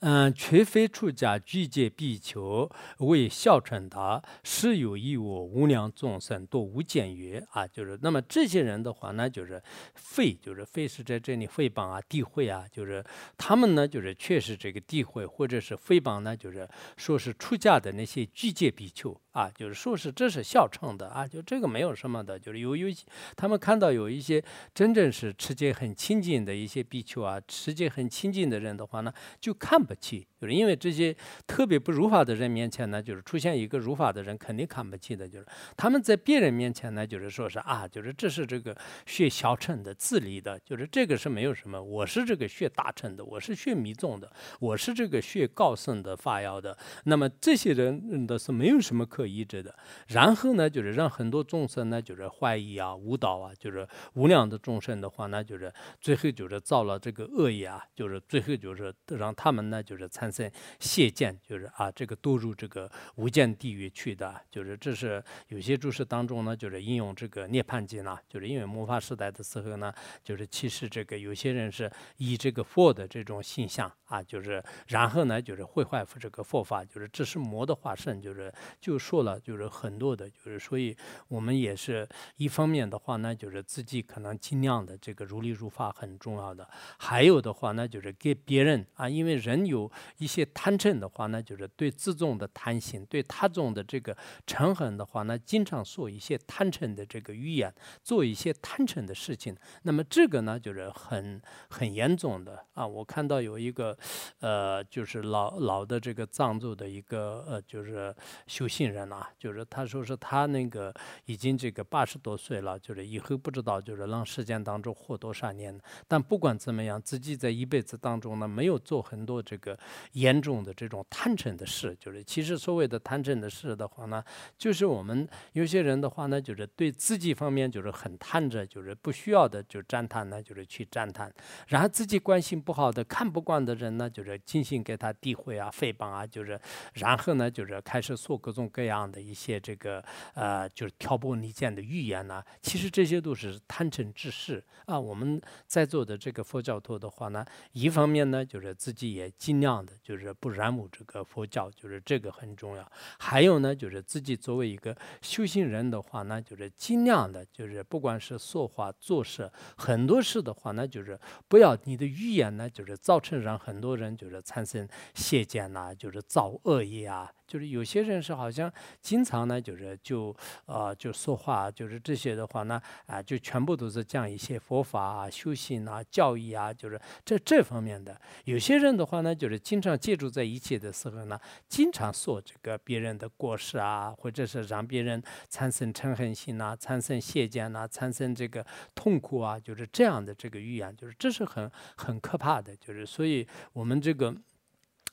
嗯，除非出家具戒比丘为孝顺他，是有义务无量众生多无间曰啊，就是那么这些人的话呢，就是废，就是废是在这里诽谤啊、诋毁啊，就是他们呢，就是确实这个诋毁或者是诽谤呢，就是说是出家的那些具戒比丘啊，就是说是这是孝称的啊，就这个没有什么的，就是有有他们看到有一些真正是持戒很亲近的一些比丘啊，持戒很亲近的人的话呢，就看。不起，就是因为这些特别不如法的人面前呢，就是出现一个如法的人，肯定看不起的。就是他们在别人面前呢，就是说是啊，就是这是这个学小乘的自立的，就是这个是没有什么。我是这个学大乘的，我是学密宗的，我是这个学高僧的发耀的。那么这些人的是没有什么可依着的。然后呢，就是让很多众生呢，就是怀疑啊、误导啊，就是无量的众生的话呢，就是最后就是造了这个恶业啊，就是最后就是让他们呢。就是参生谢见，就是啊，这个堕入这个无间地狱去的，就是这是有些注释当中呢，就是应用这个涅槃经呢，就是因为魔法时代的时候呢，就是其实这个有些人是以这个佛的这种形象啊，就是然后呢，就是毁坏这个佛法，就是这是魔的化身，就是就说了，就是很多的，就是所以我们也是一方面的话呢，就是自己可能尽量的这个如理如法很重要的，还有的话呢，就是给别人啊，因为人。有一些贪嗔的话呢，就是对自重的贪心，对他众的这个嗔恨的话呢，经常说一些贪嗔的这个语言，做一些贪嗔的事情。那么这个呢，就是很很严重的啊！我看到有一个，呃，就是老老的这个藏族的一个呃，就是修行人啊，就是他说是他那个已经这个八十多岁了，就是以后不知道就是让时间当中活多少年。但不管怎么样，自己在一辈子当中呢，没有做很多这。个严重的这种贪嗔的事，就是其实所谓的贪嗔的事的话呢，就是我们有些人的话呢，就是对自己方面就是很贪着，就是不需要的就赞叹呢，就是去赞叹，然后自己关心不好的、看不惯的人呢，就是进行给他诋毁啊、诽谤啊，就是然后呢，就是开始说各种各样的一些这个呃，就是挑拨离间的语言呢。其实这些都是贪嗔之事啊。我们在座的这个佛教徒的话呢，一方面呢，就是自己也。尽量的，就是不染污这个佛教，就是这个很重要。还有呢，就是自己作为一个修行人的话呢，就是尽量的，就是不管是说话做事，很多事的话呢，就是不要你的语言呢，就是造成让很多人就是产生邪见呐，就是造恶业啊。就是有些人是好像经常呢，就是就呃就说话，就是这些的话呢，啊，就全部都是讲一些佛法啊、修行啊、教义啊，就是这这方面的。有些人的话呢，就是经常借助在一起的时候呢，经常说这个别人的过失啊，或者是让别人产生嗔恨心呐、产生邪见呐、产生这个痛苦啊，就是这样的这个语言，就是这是很很可怕的，就是所以我们这个。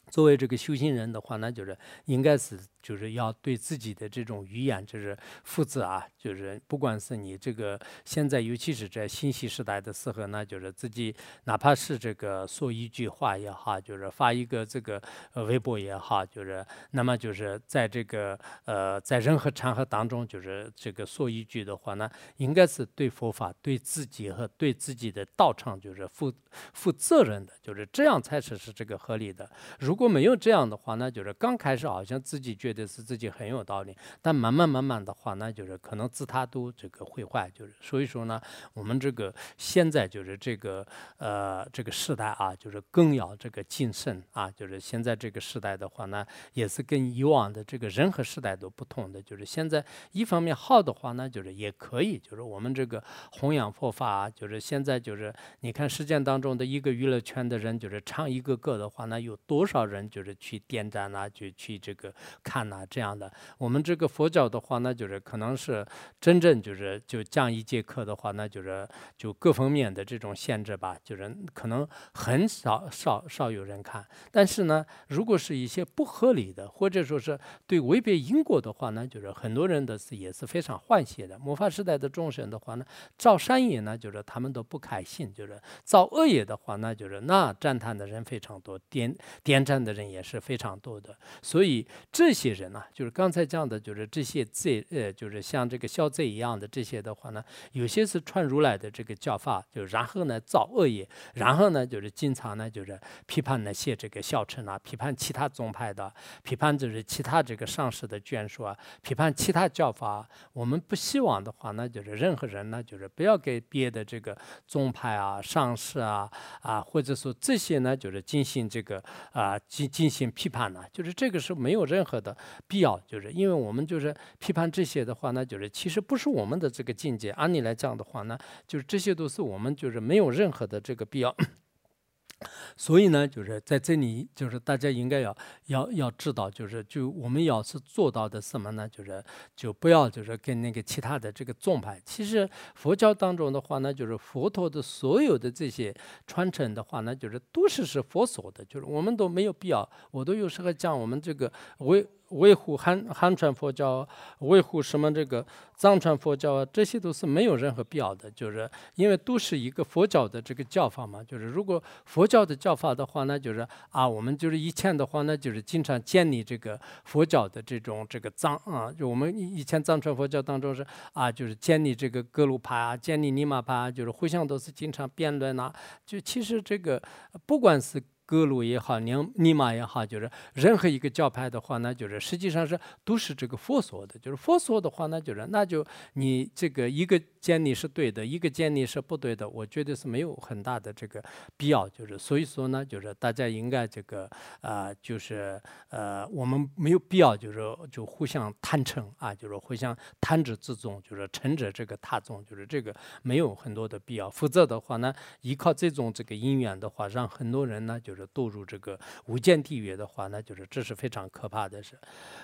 作为这个修行人的话，那就是应该是。就是要对自己的这种语言就是负责啊，就是不管是你这个现在，尤其是在信息时代的时候呢，就是自己哪怕是这个说一句话也好，就是发一个这个微博也好，就是那么就是在这个呃在任何场合当中，就是这个说一句的话呢，应该是对佛法、对自己和对自己的道场就是负负责任的，就是这样才是是这个合理的。如果没有这样的话呢，就是刚开始好像自己觉。觉得是自己很有道理，但慢慢慢慢的话呢，就是可能自他都这个毁坏，就是所以说呢，我们这个现在就是这个呃这个时代啊，就是更要这个谨慎啊，就是现在这个时代的话呢，也是跟以往的这个任何时代都不同的，就是现在一方面好的话呢，就是也可以，就是我们这个弘扬佛法，就是现在就是你看实践当中的一个娱乐圈的人，就是唱一个歌的话呢，有多少人就是去点赞啊，就去这个看。呐，这样的，我们这个佛教的话呢，就是可能是真正就是就降一节课的话，那就是就各方面的这种限制吧，就是可能很少少少有人看。但是呢，如果是一些不合理的，或者说是对违背因果的话呢，就是很多人的是也是非常欢喜的。魔法时代的众生的话呢，造善业呢，就是他们都不开心；就是造恶业的话那，就是那赞叹的人非常多，点点赞的人也是非常多的。所以这些。人呢，就是刚才讲的，就是这些罪，呃，就是像这个消罪一样的这些的话呢，有些是传如来的这个教法，就然后呢造恶业，然后呢就是经常呢就是批判那些这个小乘啊，批判其他宗派的，批判就是其他这个上师的眷属啊，批判其他教法。我们不希望的话呢，就是任何人呢，就是不要给别的这个宗派啊、上师啊啊，或者说这些呢，就是进行这个啊进进行批判呢，就是这个是没有任何的。必要就是因为我们就是批判这些的话呢，就是其实不是我们的这个境界。按你来讲的话呢，就是这些都是我们就是没有任何的这个必要。所以呢，就是在这里，就是大家应该要要要知道，就是就我们要是做到的什么呢？就是就不要就是跟那个其他的这个宗派。其实佛教当中的话呢，就是佛陀的所有的这些传承的话呢，就是都是是佛所的，就是我们都没有必要。我都有时候讲我们这个为。维护汉汉传佛教，维护什么这个藏传佛教啊，这些都是没有任何必要的，就是因为都是一个佛教的这个教法嘛。就是如果佛教的教法的话呢，就是啊，我们就是以前的话呢，就是经常建立这个佛教的这种这个藏啊，就我们以前藏传佛教当中是啊，就是建立这个格鲁派啊，建立尼玛派啊，就是互相都是经常辩论呐。就其实这个不管是。格鲁也好，尼尼玛也好，就是任何一个教派的话呢，就是实际上是都是这个佛所的。就是佛所的话呢，就是那就你这个一个建立是对的，一个建立是不对的，我觉得是没有很大的这个必要。就是所以说呢，就是大家应该这个啊，就是呃，我们没有必要就是就互相贪嗔啊，就是互相贪着自重，就是乘着这个他重，就是这个没有很多的必要。否则的话呢，依靠这种这个因缘的话，让很多人呢就是。堕入这个无间地狱的话，那就是这是非常可怕的事。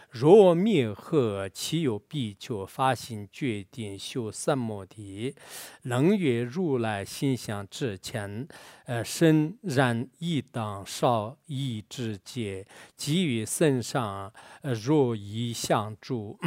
若灭鹤，岂有必求发心决定修三摩地，能阅如来心想之前，呃，身然一当少一之戒，给予身上，呃，若一相助。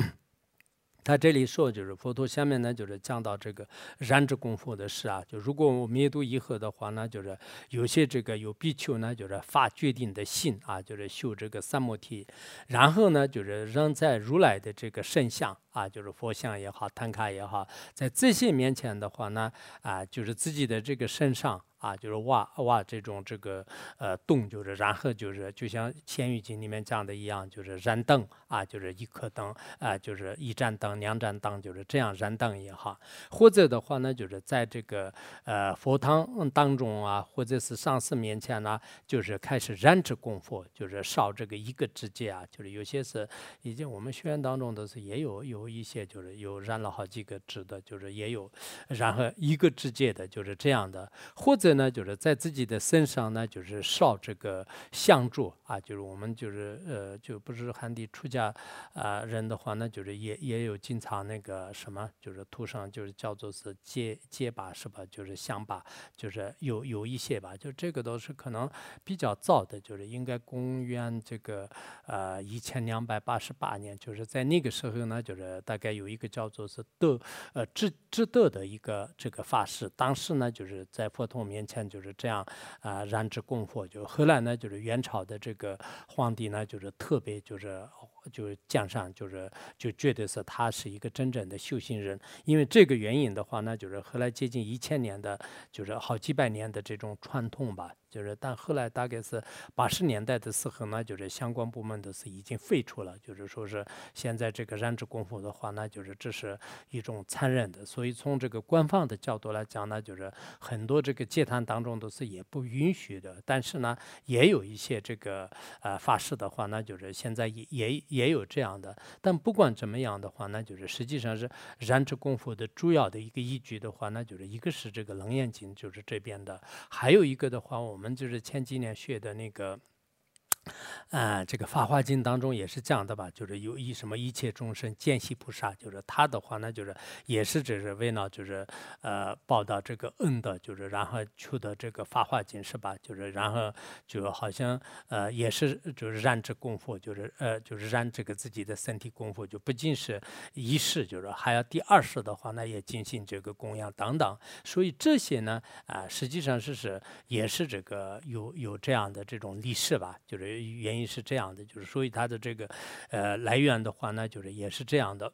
他这里说，就是佛陀下面呢，就是讲到这个燃脂功夫的事啊。就如果我们灭度以后的话呢，就是有些这个有比丘呢，就是发决定的心啊，就是修这个三摩提，然后呢，就是让在如来的这个圣像啊，就是佛像也好，坛卡也好，在这些面前的话呢，啊，就是自己的这个身上。啊，就是挖挖这种这个呃洞，就是然后就是就像《千语经》里面讲的一样，就是燃灯啊，就是一颗灯啊，就是一盏灯、两盏灯，就是这样燃灯也好。或者的话呢，就是在这个呃佛堂当中啊，或者是上师面前呢，就是开始燃纸供佛，就是烧这个一个指节啊，就是有些是已经我们学院当中都是也有有一些就是有燃了好几个纸的，就是也有然后一个指节的，就是这样的，或者。呢，就是在自己的身上呢，就是烧这个香烛啊，就是我们就是呃，就不是汉地出家啊人的话呢，就是也也有经常那个什么，就是涂上就是叫做是结结把是吧？就是香把，就是有有一些吧，就这个都是可能比较早的，就是应该公元这个呃一千两百八十八年，就是在那个时候呢，就是大概有一个叫做是德呃智智德的一个这个法师，当时呢就是在佛陀面。年前就是这样啊，燃纸供佛。就后来呢，就是元朝的这个皇帝呢，就是特别就是就降上，就是就觉得是他是一个真正的修行人。因为这个原因的话呢，就是后来接近一千年的，就是好几百年的这种传统吧。就是，但后来大概是八十年代的时候呢，就是相关部门都是已经废除了。就是说是现在这个燃脂功夫的话，那就是这是一种残忍的。所以从这个官方的角度来讲呢，就是很多这个戒坛当中都是也不允许的。但是呢，也有一些这个呃法师的话，那就是现在也也也有这样的。但不管怎么样的话，那就是实际上是燃脂功夫的主要的一个依据的话，那就是一个是这个楞严经，就是这边的，还有一个的话我。我们就是前几年学的那个。啊，这个《法华经》当中也是这样的吧？就是有一什么一切众生见习菩萨，就是他的话呢，就是也是只是为了就是呃报答这个恩的，就是然后求的这个《法华经》是吧？就是然后就好像呃也是就是燃这功夫，就是呃就是燃这个自己的身体功夫，就不仅是一世，就是还要第二世的话呢也进行这个供养等等。所以这些呢啊实际上是是也是这个有有这样的这种历史吧，就是。原因是这样的，就是所以它的这个呃来源的话呢，就是也是这样的。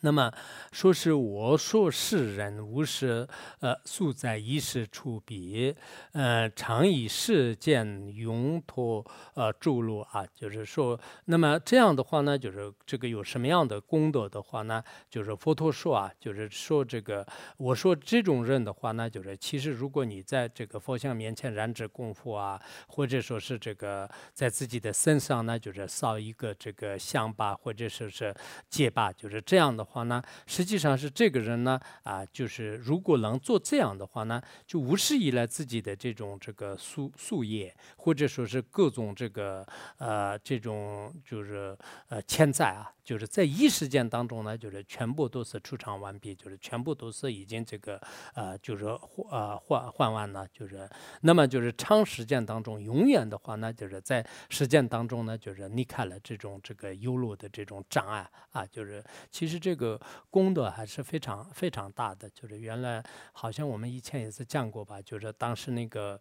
那么说是我说世人无事，呃，素在一时处彼，呃，常以世间永托呃诸路啊，就是说，那么这样的话呢，就是这个有什么样的功德的话呢？就是佛陀说啊，就是说这个我说这种人的话呢，就是其实如果你在这个佛像面前燃指供佛啊，或者说是这个在自己的身上呢，就是烧一个这个香吧，或者说是戒吧，就是这样的。话呢，实际上是这个人呢，啊，就是如果能做这样的话呢，就无视依赖自己的这种这个宿宿业，或者说是各种这个呃这种就是呃欠债啊。就是在一时间当中呢，就是全部都是出场完毕，就是全部都是已经这个呃，就是呃换换完了，就是那么就是长时间当中，永远的话呢，就是在实践当中呢，就是离开了这种这个优路的这种障碍啊，就是其实这个功德还是非常非常大的。就是原来好像我们以前也是讲过吧，就是当时那个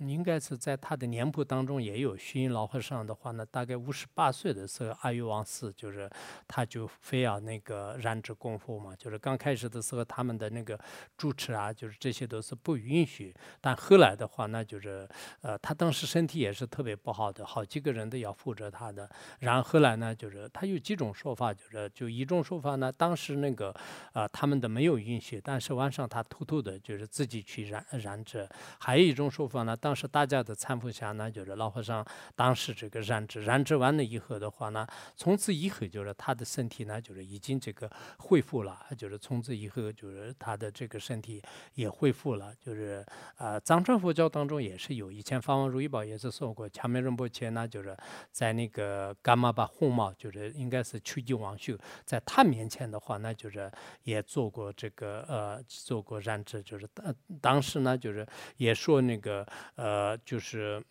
应该是在他的年谱当中也有虚云老和尚的话呢，大概五十八岁的时候，阿育王寺就是。他就非要那个燃脂功夫嘛，就是刚开始的时候，他们的那个主持啊，就是这些都是不允许。但后来的话，那就是呃，他当时身体也是特别不好的，好几个人都要扶着他的。然后后来呢，就是他有几种说法，就是就一种说法呢，当时那个啊，他们的没有允许，但是晚上他偷偷的，就是自己去燃燃脂。还有一种说法呢，当时大家的搀扶下呢，就是老和尚当时这个燃脂，燃脂完了以后的话呢，从此以后就是。他的身体呢，就是已经这个恢复了，就是从此以后，就是他的这个身体也恢复了。就是啊，藏传佛教当中也是有，以前法王如意宝也是说过，前面仁波切呢，就是在那个伽玛巴红帽，就是应该是屈吉王秀，在他面前的话，那就是也做过这个呃，做过染指，就是当当时呢，就是也说那个呃，就是。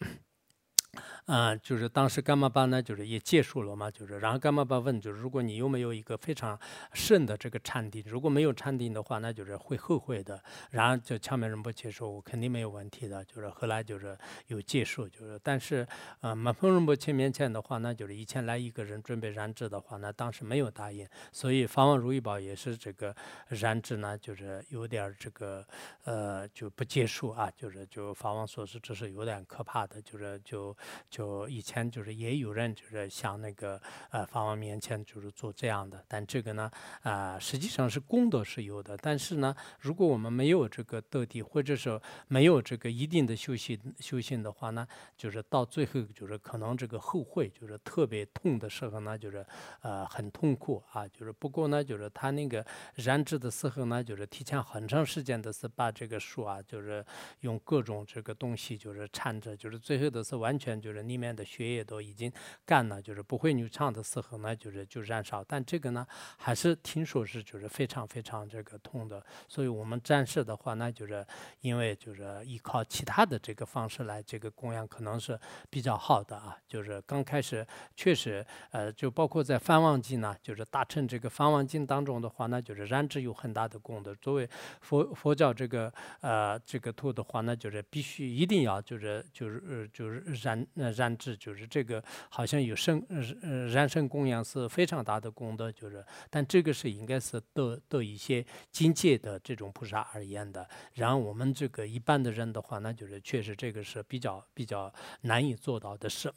嗯，就是当时干妈巴呢，就是也结束了嘛，就是然后干妈巴问，就是如果你有没有一个非常深的这个禅定，如果没有禅定的话，那就是会后悔的。然后就敲门人不接受，我肯定没有问题的。就是后来就是有结束，就是但是呃，满峰仁波切面前的话，那就是以前来一个人准备燃脂的话，那当时没有答应，所以法王如意宝也是这个燃脂呢，就是有点这个呃就不结束啊，就是就法王说是这是有点可怕的，就是就。就以前就是也有人就是像那个呃法王面前就是做这样的，但这个呢啊实际上是功德是有的，但是呢如果我们没有这个德地或者是没有这个一定的修行修行的话呢，就是到最后就是可能这个后悔就是特别痛的时候呢，就是呃很痛苦啊，就是不过呢就是他那个燃脂的时候呢，就是提前很长时间的是把这个树啊就是用各种这个东西就是缠着，就是最后的是完全就是。里面的血液都已经干了，就是不会流畅的时候呢，就是就燃烧。但这个呢，还是听说是就是非常非常这个痛的。所以我们暂时的话呢，就是因为就是依靠其他的这个方式来这个供养，可能是比较好的啊。就是刚开始确实，呃，就包括在翻王经呢，就是大乘这个翻王经当中的话呢，就是燃脂有很大的功德。作为佛佛教这个呃这个图的话呢，就是必须一定要就是就是呃就是燃呃。燃脂就是这个，好像有生呃燃生供养是非常大的功德，就是，但这个是应该是得得一些境界的这种菩萨而言的。然后我们这个一般的人的话，那就是确实这个是比较比较难以做到的事。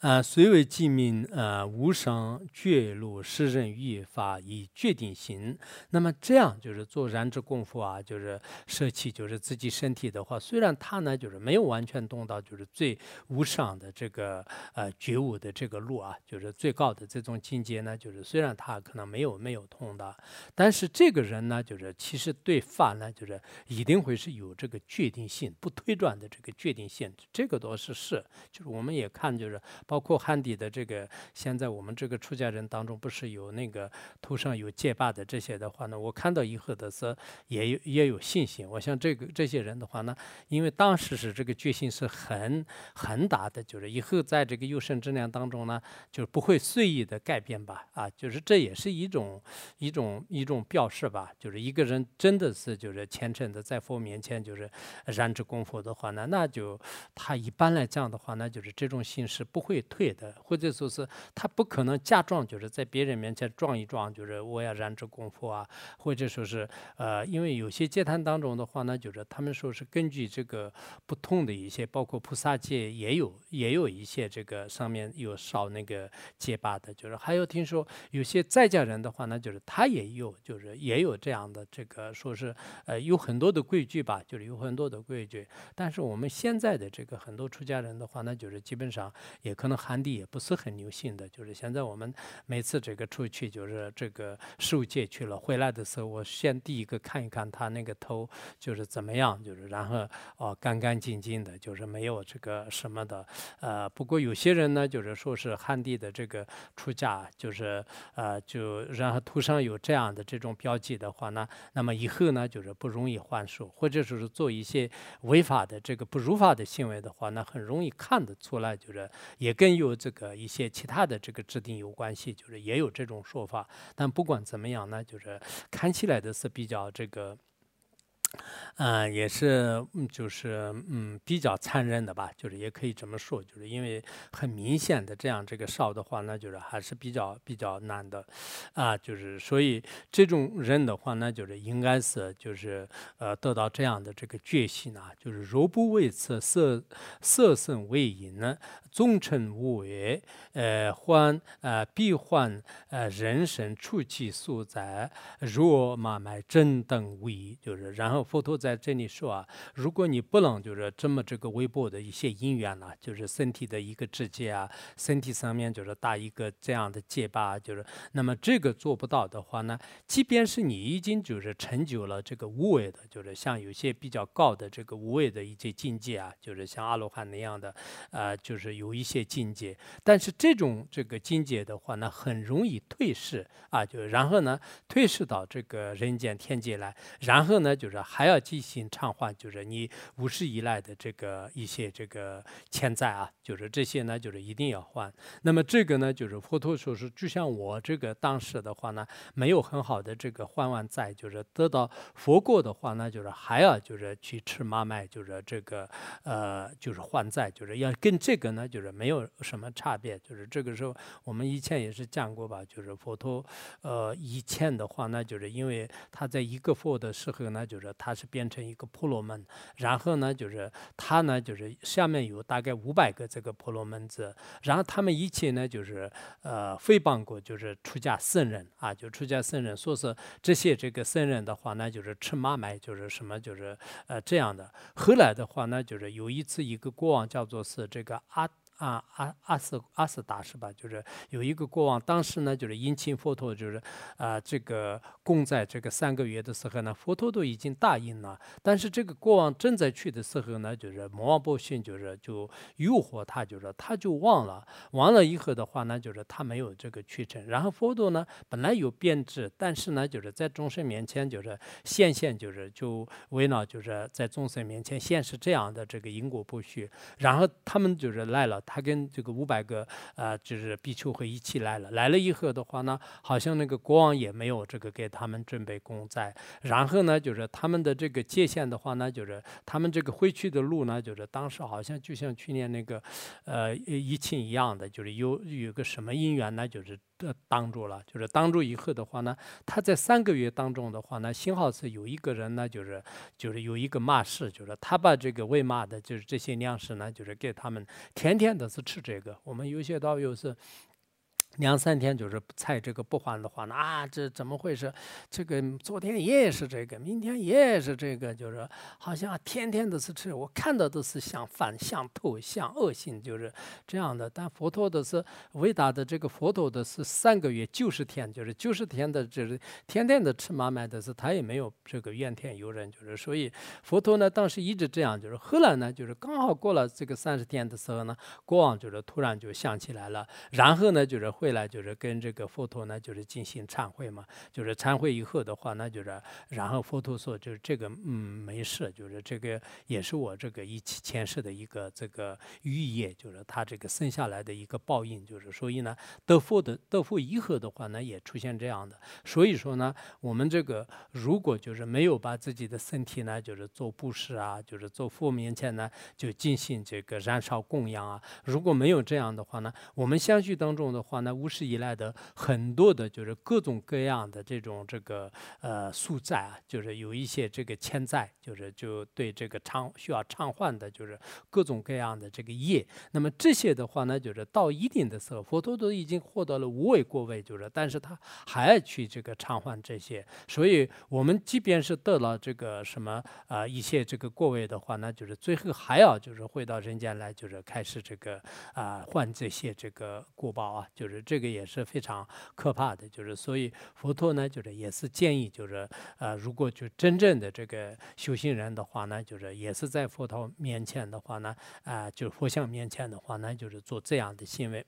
呃，虽为记名，呃，无上觉路世人欲法以决定心。那么这样就是做燃脂功夫啊，就是舍弃就是自己身体的话，虽然他呢就是没有完全动到就是最无上的这个呃觉悟的这个路啊，就是最高的这种境界呢，就是虽然他可能没有没有通的，但是这个人呢，就是其实对法呢，就是一定会是有这个决定性，不推转的这个决定性，这个倒是是，就是我们也看就是。包括汉地的这个，现在我们这个出家人当中，不是有那个头上有戒疤的这些的话呢？我看到以后的是也有也有信心。我想这个这些人的话呢，因为当时是这个决心是很很大的，就是以后在这个有生之年当中呢，就是不会随意的改变吧？啊，就是这也是一种一种一种表示吧？就是一个人真的是就是虔诚的在佛面前就是燃指供佛的话呢，那就他一般来讲的话呢，就是这种心是不会。退的，或者说是他不可能假装就是在别人面前装一装，就是我要燃脂功夫啊，或者说是呃，因为有些戒坛当中的话呢，就是他们说是根据这个不同的一些，包括菩萨戒也有也有一些这个上面有烧那个戒疤的，就是还有听说有些在家人的话呢，就是他也有就是也有这样的这个说是呃有很多的规矩吧，就是有很多的规矩，但是我们现在的这个很多出家人的话呢，就是基本上也可。能汉地也不是很流行的，就是现在我们每次这个出去就是这个受戒去了，回来的时候我先第一个看一看他那个头就是怎么样，就是然后哦干干净净的，就是没有这个什么的。呃，不过有些人呢，就是说是汉地的这个出家，就是呃就然后头上有这样的这种标记的话呢，那么以后呢就是不容易还俗，或者说是做一些违法的这个不如法的行为的话，那很容易看得出来，就是也。跟有这个一些其他的这个制定有关系，就是也有这种说法。但不管怎么样呢，就是看起来的是比较这个。嗯，也是，就是嗯，比较残忍的吧，就是也可以这么说，就是因为很明显的这样这个少的话，那就是还是比较比较难的，啊，就是所以这种人的话，那就是应该是就是呃得到这样的这个决心啊，就是若不为此色色身为因呢，终成无为，呃，患呃必患呃人生初期所在，若马买真等为，就是然后。佛陀在这里说啊，如果你不能就是这么这个微薄的一些因缘呢，就是身体的一个直接啊，身体上面就是打一个这样的结疤，就是那么这个做不到的话呢，即便是你已经就是成就了这个无为的，就是像有些比较高的这个无为的一些境界啊，就是像阿罗汉那样的，呃，就是有一些境界，但是这种这个境界的话呢，很容易退市啊，就然后呢退市到这个人间天界来，然后呢就是。还要进行偿还，就是你无始以来的这个一些这个欠债啊，就是这些呢，就是一定要还。那么这个呢，就是佛陀说是，就像我这个当时的话呢，没有很好的这个还完债，就是得到佛果的话呢，就是还要就是去吃马麦，就是这个呃，就是还债，就是要跟这个呢，就是没有什么差别。就是这个时候，我们以前也是讲过吧，就是佛陀呃以前的话呢，就是因为他在一个佛的时候呢，就是他是变成一个婆罗门，然后呢，就是他呢，就是下面有大概五百个这个婆罗门子，然后他们一起呢，就是呃诽谤过，就是出家僧人啊，就出家僧人说是这些这个僧人的话呢，就是吃马麦，就是什么，就是呃这样的。后来的话呢，就是有一次一个国王叫做是这个阿。啊，阿阿斯阿斯达是吧？就是有一个国王，当时呢，就是殷勤佛陀，就是啊，这个供在这个三个月的时候呢，佛陀都已经答应了。但是这个国王正在去的时候呢，就是魔王波旬，就是就诱惑他，就是他就忘了，忘了以后的话呢，就是他没有这个去成。然后佛陀呢，本来有编制，但是呢，就是在众生面前就是显现，就是就为了就是在众生面前显示这样的这个因果不虚。然后他们就是来了。他跟这个五百个呃，就是比丘会一起来了。来了以后的话呢，好像那个国王也没有这个给他们准备供在。然后呢，就是他们的这个界限的话呢，就是他们这个回去的路呢，就是当时好像就像去年那个呃疫情一样的，就是有有个什么因缘呢，就是。的，挡住了，就是挡住以后的话呢，他在三个月当中的话呢，幸好是有一个人呢，就是就是有一个骂士，就是他把这个喂马的，就是这些粮食呢，就是给他们天天都是吃这个。我们有些导游是。两三天就是菜这个不还的话，那啊，这怎么回事？这个昨天也是这个，明天也是这个，就是好像天天都是吃，我看到都是像反、像吐、像恶心，就是这样的。但佛陀的是伟大的，这个佛陀的是三个月九十天，就是九十天的，就是天天的吃马麦的是，他也没有这个怨天尤人，就是所以佛陀呢，当时一直这样，就是后来呢，就是刚好过了这个三十天的时候呢，国王就是突然就想起来了，然后呢，就是会。回来就是跟这个佛陀呢，就是进行忏悔嘛。就是忏悔以后的话，那就是，然后佛陀说，就是这个，嗯，没事，就是这个也是我这个一起前世的一个这个欲业，就是他这个生下来的一个报应，就是所以呢，得佛的得佛以后的话呢，也出现这样的。所以说呢，我们这个如果就是没有把自己的身体呢，就是做布施啊，就是做佛面前呢，就进行这个燃烧供养啊。如果没有这样的话呢，我们相续当中的话呢。无始以来的很多的，就是各种各样的这种这个呃宿债啊，就是有一些这个欠债，就是就对这个偿需要偿还的，就是各种各样的这个业。那么这些的话呢，就是到一定的时候，佛陀都已经获得了无为过位，就是但是他还要去这个偿还这些。所以我们即便是得了这个什么啊一些这个过位的话呢，就是最后还要就是回到人间来，就是开始这个啊还这些这个过报啊，就是。这个也是非常可怕的，就是所以佛陀呢，就是也是建议，就是呃，如果就真正的这个修行人的话呢，就是也是在佛陀面前的话呢，啊，就佛像面前的话呢，就是做这样的行为。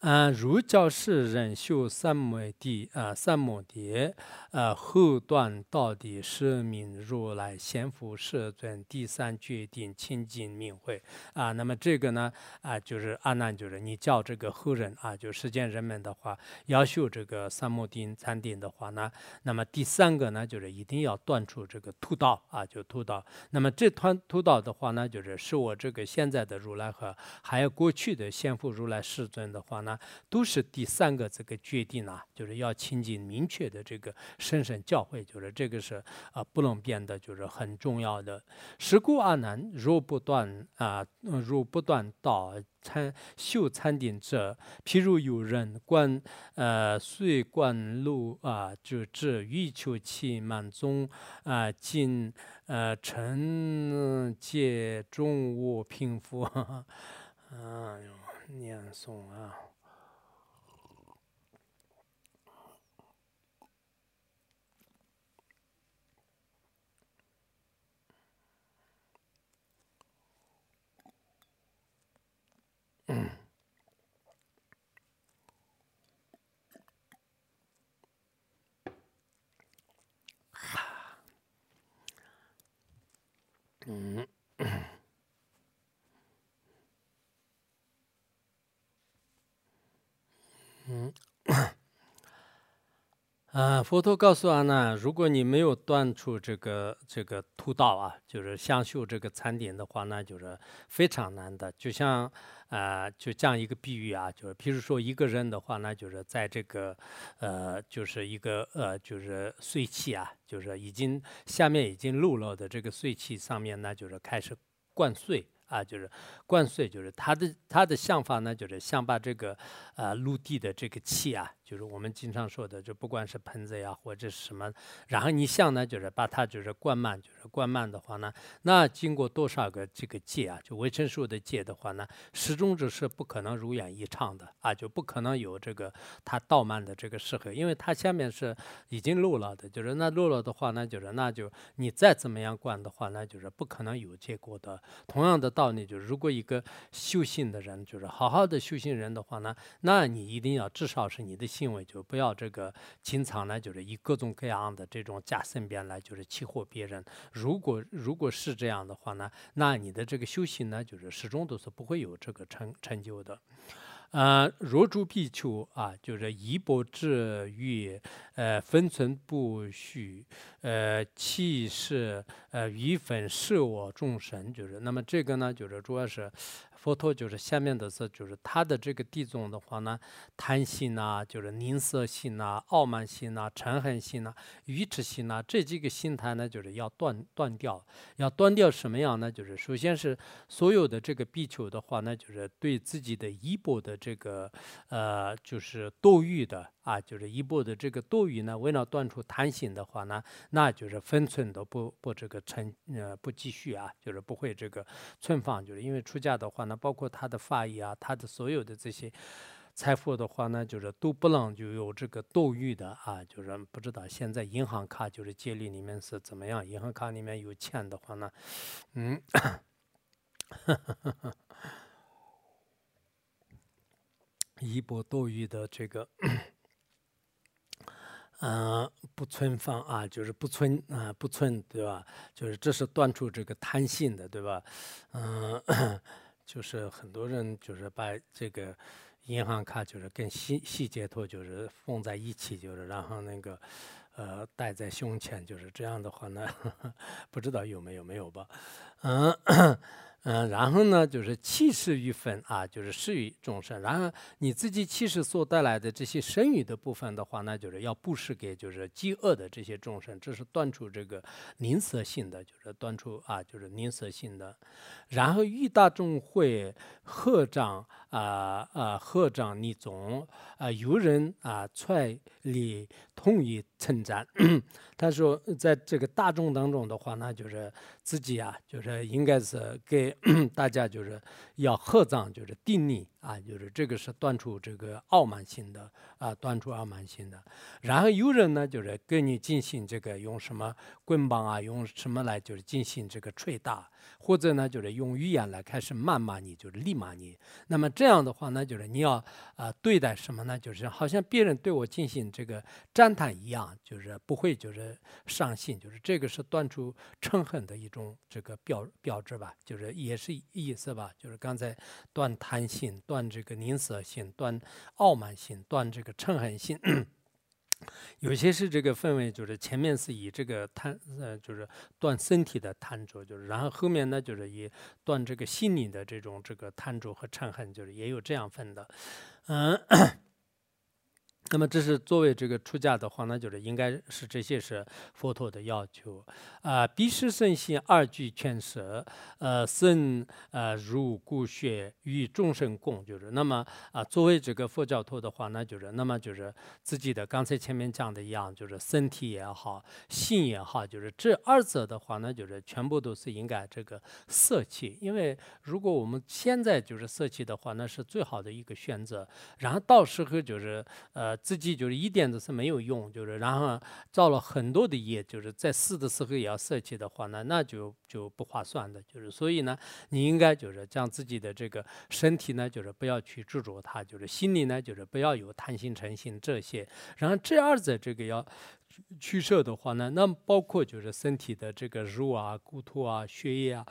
嗯，儒教世人修三摩地啊，三摩地，啊，后段到底是名如来先佛世尊，第三决定清净明慧啊。那么这个呢啊，就是阿难，就是你叫这个后人啊，就世间人们的话，要修这个三摩地禅定的话呢，那么第三个呢，就是一定要断除这个屠道啊，就屠道。那么这团屠道的话呢，就是是我这个现在的如来和还有过去的先佛如来世尊的话呢。都是第三个这个决定啊，就是要亲近明确的这个深深教诲，就是这个是啊不能变的，就是很重要的。是故阿难，若不断啊，若不断道参修参定者，譬如有人观呃随观路啊，就至欲求其满宗啊，尽呃成戒中无贫富，哎呦念诵啊。 음. 음. 음. 嗯，佛陀告诉阿难，如果你没有断除这个这个屠道啊，就是相修这个禅定的话，那就是非常难的。就像啊，就这样一个比喻啊，就是譬如说一个人的话，那就是在这个呃，就是一个呃，就是碎气啊，就是已经下面已经漏了的这个碎气上面呢，就是开始灌碎。啊，就是灌碎，就是他的他的想法呢，就是想把这个呃陆地的这个气啊，就是我们经常说的，就不管是盆子呀或者是什么，然后你想呢，就是把它就是灌满，就是灌满的话呢，那经过多少个这个界啊，就维生素的界的话呢，始终只是不可能如愿以偿的啊，就不可能有这个它倒满的这个时候，因为它下面是已经漏了的，就是那漏了的话，那就是那就你再怎么样灌的话，那就是不可能有结果的。同样的。道理就是，如果一个修行的人，就是好好的修行人的话呢，那你一定要至少是你的行为，就不要这个经常呢，就是以各种各样的这种假身边来就是欺惑别人。如果如果是这样的话呢，那你的这个修行呢，就是始终都是不会有这个成成就的。啊，若诸比丘啊，就是衣钵至于呃分寸不虚，呃气势呃余分是我众神，就是那么这个呢，就是主要是。佛陀就是下面的是，就是他的这个地宗的话呢，贪心呐，就是吝啬心呐，傲慢心呐，嗔恨心呐，愚痴心呐，这几个心态呢，就是要断断掉。要断掉什么样呢？就是首先是所有的这个比丘的话呢，就是对自己的衣钵的这个呃，就是多欲的。啊，就是一步的这个多余呢，为了断除贪心的话呢，那就是分寸都不不这个成呃不继续啊，就是不会这个存放，就是因为出家的话呢，包括他的法衣啊，他的所有的这些财富的话呢，就是都不能就有这个多余的啊，就是不知道现在银行卡就是借力里面是怎么样，银行卡里面有钱的话呢，嗯，一波多余的这个。嗯，不存放啊，就是不存啊，不存，对吧？就是这是断除这个贪心的，对吧？嗯，就是很多人就是把这个银行卡就是跟细细节头就是缝在一起，就是然后那个呃戴在胸前，就是这样的话呢，不知道有没有没有吧？嗯。嗯，然后呢，就是气势于分啊，就是施于众生。然后你自己气势所带来的这些生育的部分的话，那就是要布施给就是饥饿的这些众生，这是断除这个吝啬性的，就是断除啊，就是吝啬性的。然后遇大众会合掌啊啊，合掌立宗啊，有人啊踹礼同意称赞。他说，在这个大众当中的话，那就是自己啊，就是应该是给 大家就是要合掌，就是定力。啊，就是这个是断除这个傲慢心的啊，断除傲慢心的。然后有人呢，就是给你进行这个用什么棍棒啊，用什么来就是进行这个捶打，或者呢就是用语言来开始谩骂你，就是立骂你。那么这样的话呢，就是你要啊对待什么呢？就是好像别人对我进行这个赞叹一样，就是不会就是伤心，就是这个是断除嗔恨的一种这个标标志吧，就是也是意思吧，就是刚才断贪心。断这个吝啬心，断傲慢心，断这个嗔恨心。有些是这个氛围，就是前面是以这个贪，呃，就是断身体的贪着，就是然后后面呢，就是以断这个心理的这种这个贪着和嗔恨，就是也有这样分的，嗯。那么这是作为这个出家的话，那就是应该是这些是佛陀的要求啊。彼时身心二俱全舍，呃，身呃如骨血与众生共，就是那么啊，作为这个佛教徒的话，那就是那么就是自己的刚才前面讲的一样，就是身体也好，心也好，就是这二者的话，那就是全部都是应该这个舍弃。因为如果我们现在就是舍弃的话，那是最好的一个选择。然后到时候就是呃。自己就是一点都是没有用，就是然后造了很多的业，就是在死的时候也要舍弃的话呢，那就就不划算的。就是所以呢，你应该就是将自己的这个身体呢，就是不要去执着它，就是心里呢，就是不要有贪心、嗔心这些。然后这二者这个要取舍的话呢，那包括就是身体的这个肉啊、骨头啊、血液啊。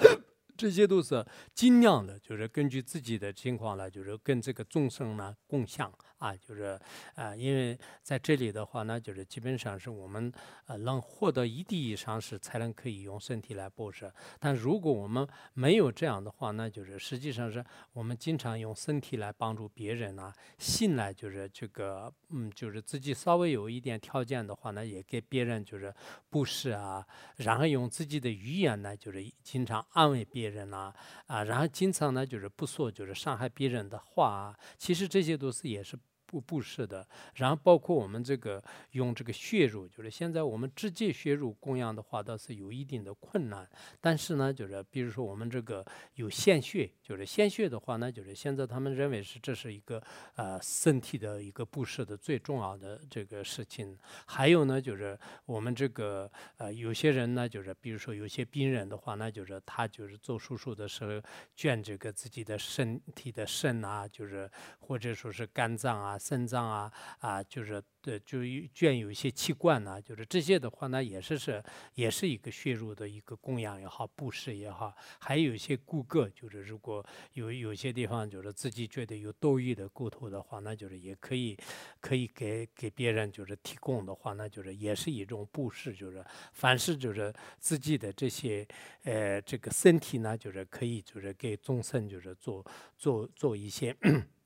这些都是尽量的，就是根据自己的情况呢，就是跟这个众生呢共享啊，就是啊，因为在这里的话呢，就是基本上是我们呃能获得一定以上是才能可以用身体来布施。但如果我们没有这样的话，那就是实际上是我们经常用身体来帮助别人啊，信赖就是这个嗯，就是自己稍微有一点条件的话呢，也给别人就是布施啊，然后用自己的语言呢，就是经常安慰别人呐，啊，然后经常呢就是不说就是伤害别人的话啊，其实这些都是也是。布布施的，然后包括我们这个用这个血乳，就是现在我们直接血乳供养的话，倒是有一定的困难。但是呢，就是比如说我们这个有献血，就是献血的话呢，就是现在他们认为是这是一个呃身体的一个布施的最重要的这个事情。还有呢，就是我们这个呃有些人呢，就是比如说有些病人的话，那就是他就是做手术的时候捐这个自己的身体的肾啊，就是或者说是肝脏啊。肾脏啊啊，就是对，就捐有一些器官呢，就是这些的话呢，也是是也是一个血肉的一个供养也好，布施也好，还有一些骨骼，就是如果有有些地方就是自己觉得有多余的骨头的话，那就是也可以可以给给别人就是提供的话，那就是也是一种布施，就是凡是就是自己的这些呃这个身体呢，就是可以就是给众生就是做做做一些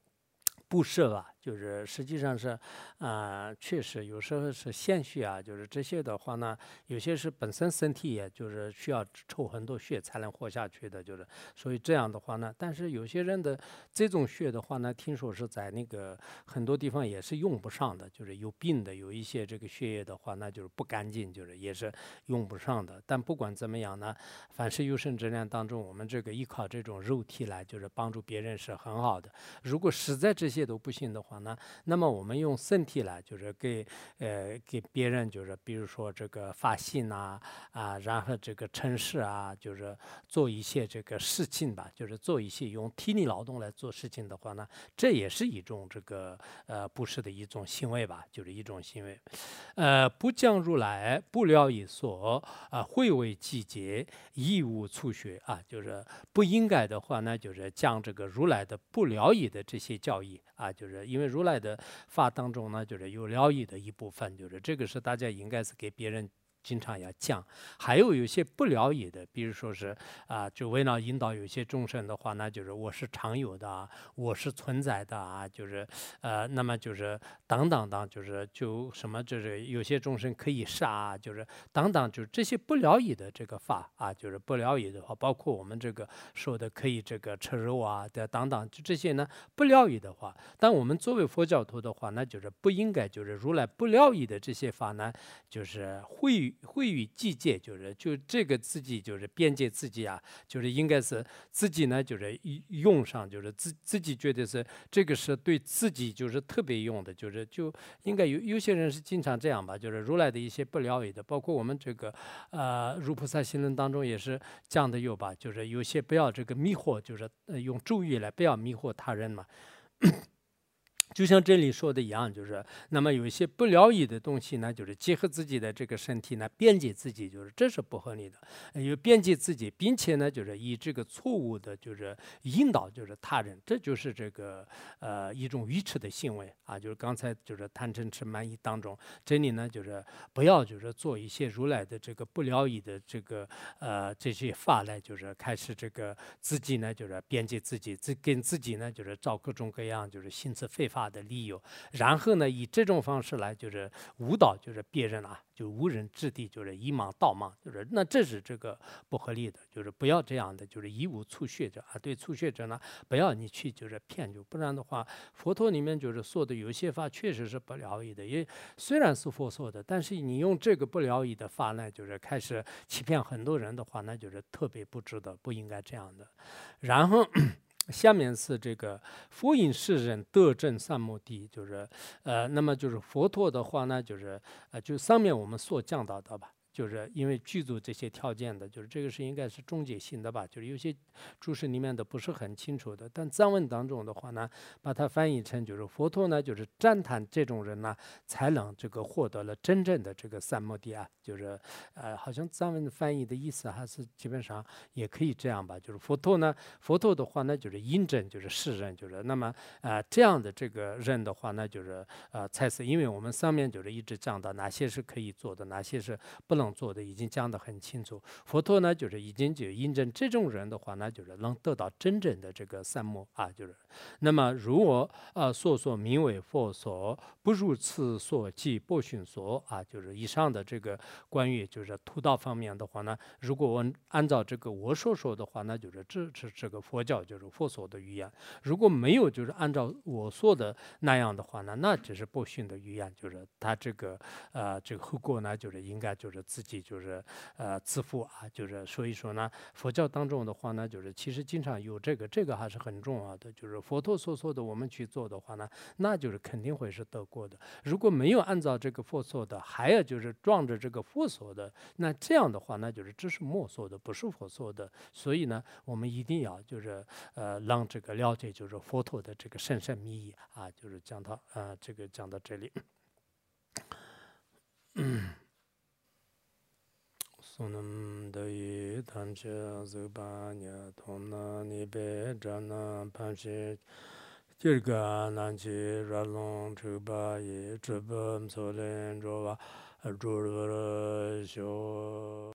布施吧。就是实际上是，啊，确实有时候是献血啊，就是这些的话呢，有些是本身身体也就是需要抽很多血才能活下去的，就是所以这样的话呢，但是有些人的这种血的话呢，听说是在那个很多地方也是用不上的，就是有病的有一些这个血液的话，那就是不干净，就是也是用不上的。但不管怎么样呢，凡是有生之年当中，我们这个依靠这种肉体来就是帮助别人是很好的。如果实在这些都不行的话，呢，那么我们用身体来，就是给呃给别人，就是比如说这个发信呐啊，然后这个城市啊，就是做一些这个事情吧，就是做一些用体力劳动来做事情的话呢，这也是一种这个呃布施的一种行为吧，就是一种行为。呃，不降如来不了以所啊，会为季节义无处学啊，就是不应该的话呢，就是将这个如来的不了以的这些教义啊，就是因为。如来的法当中呢，就是有疗愈的一部分，就是这个是大家应该是给别人。经常要讲，还有有些不了解的，比如说是啊，就为了引导有些众生的话，那就是我是常有的啊，我是存在的啊，就是呃，那么就是等等等，就是就什么就是有些众生可以杀，就是等等，就是这些不了解的这个法啊，就是不了解的话，包括我们这个说的可以这个吃肉啊的等等，就这些呢不了解的话，但我们作为佛教徒的话，那就是不应该就是如来不了解的这些法呢，就是会。会与境界，就是就这个自己就是边界自己啊，就是应该是自己呢，就是用上，就是自自己觉得是这个是对自己就是特别用的，就是就应该有有些人是经常这样吧，就是如来的一些不了解的，包括我们这个呃如菩萨行论当中也是讲的有吧，就是有些不要这个迷惑，就是用咒语来不要迷惑他人嘛。就像这里说的一样，就是那么有一些不了解的东西呢，就是结合自己的这个身体呢，辩解自己，就是这是不合理的。有辩解自己，并且呢，就是以这个错误的，就是引导，就是他人，这就是这个呃一种愚痴的行为啊。就是刚才就是贪嗔痴慢疑当中，这里呢就是不要就是做一些如来的这个不了解的这个呃这些法来，就是开始这个自己呢就是辩解自己，自跟自己呢就是造各种各样就是心思非法。的理由，然后呢，以这种方式来就是误导，就是别人啊，就无人之地，就是以盲道盲，就是那这是这个不合理的，就是不要这样的，就是以武促学者啊，对促学者呢，不要你去就是骗，就不然的话，佛陀里面就是说的有些法确实是不了义的，也虽然是佛说的，但是你用这个不了义的法呢，就是开始欺骗很多人的话，那就是特别不值得，不应该这样的，然后。下面是这个佛影世人得证三摩地，就是呃，那么就是佛陀的话呢，就是呃，就上面我们所讲到的吧。就是因为具足这些条件的，就是这个是应该是终结性的吧？就是有些注释里面的不是很清楚的，但藏文当中的话呢，把它翻译成就是佛陀呢，就是赞叹这种人呢，才能这个获得了真正的这个三摩地啊，就是呃，好像藏文翻译的意思还是基本上也可以这样吧？就是佛陀呢，佛陀的话呢，就是印证，就是世人，就是那么啊这样的这个人的话呢，就是呃，才是因为我们上面就是一直讲到哪些是可以做的，哪些是不能。做的已经讲得很清楚，佛陀呢就是已经就印证这种人的话呢，就是能得到真正的这个三摩啊，就是那么如果呃所说名为佛所，不如此所即不寻所啊，就是以上的这个关于就是图道方面的话呢，如果我按照这个我所说的话，那就是这是这个佛教就是佛所的语言；如果没有就是按照我说的那样的话呢，那只是不逊的语言，就是他这个呃这个后果呢，就是应该就是。自己就是呃自负啊，就是所以说呢，佛教当中的话呢，就是其实经常有这个，这个还是很重要的。就是佛陀所说的，我们去做的话呢，那就是肯定会是得过的。如果没有按照这个佛说的，还要就是撞着这个佛说的，那这样的话，那就是只是莫说的，不是佛说的。所以呢，我们一定要就是呃让这个了解，就是佛陀的这个神圣秘意啊，就是讲到啊这个讲到这里。嗯。sunam dayi tamche zubanya tomna nipe jana pamche jirga nanchi ralong chubayi chubam solen jowa jorvar sho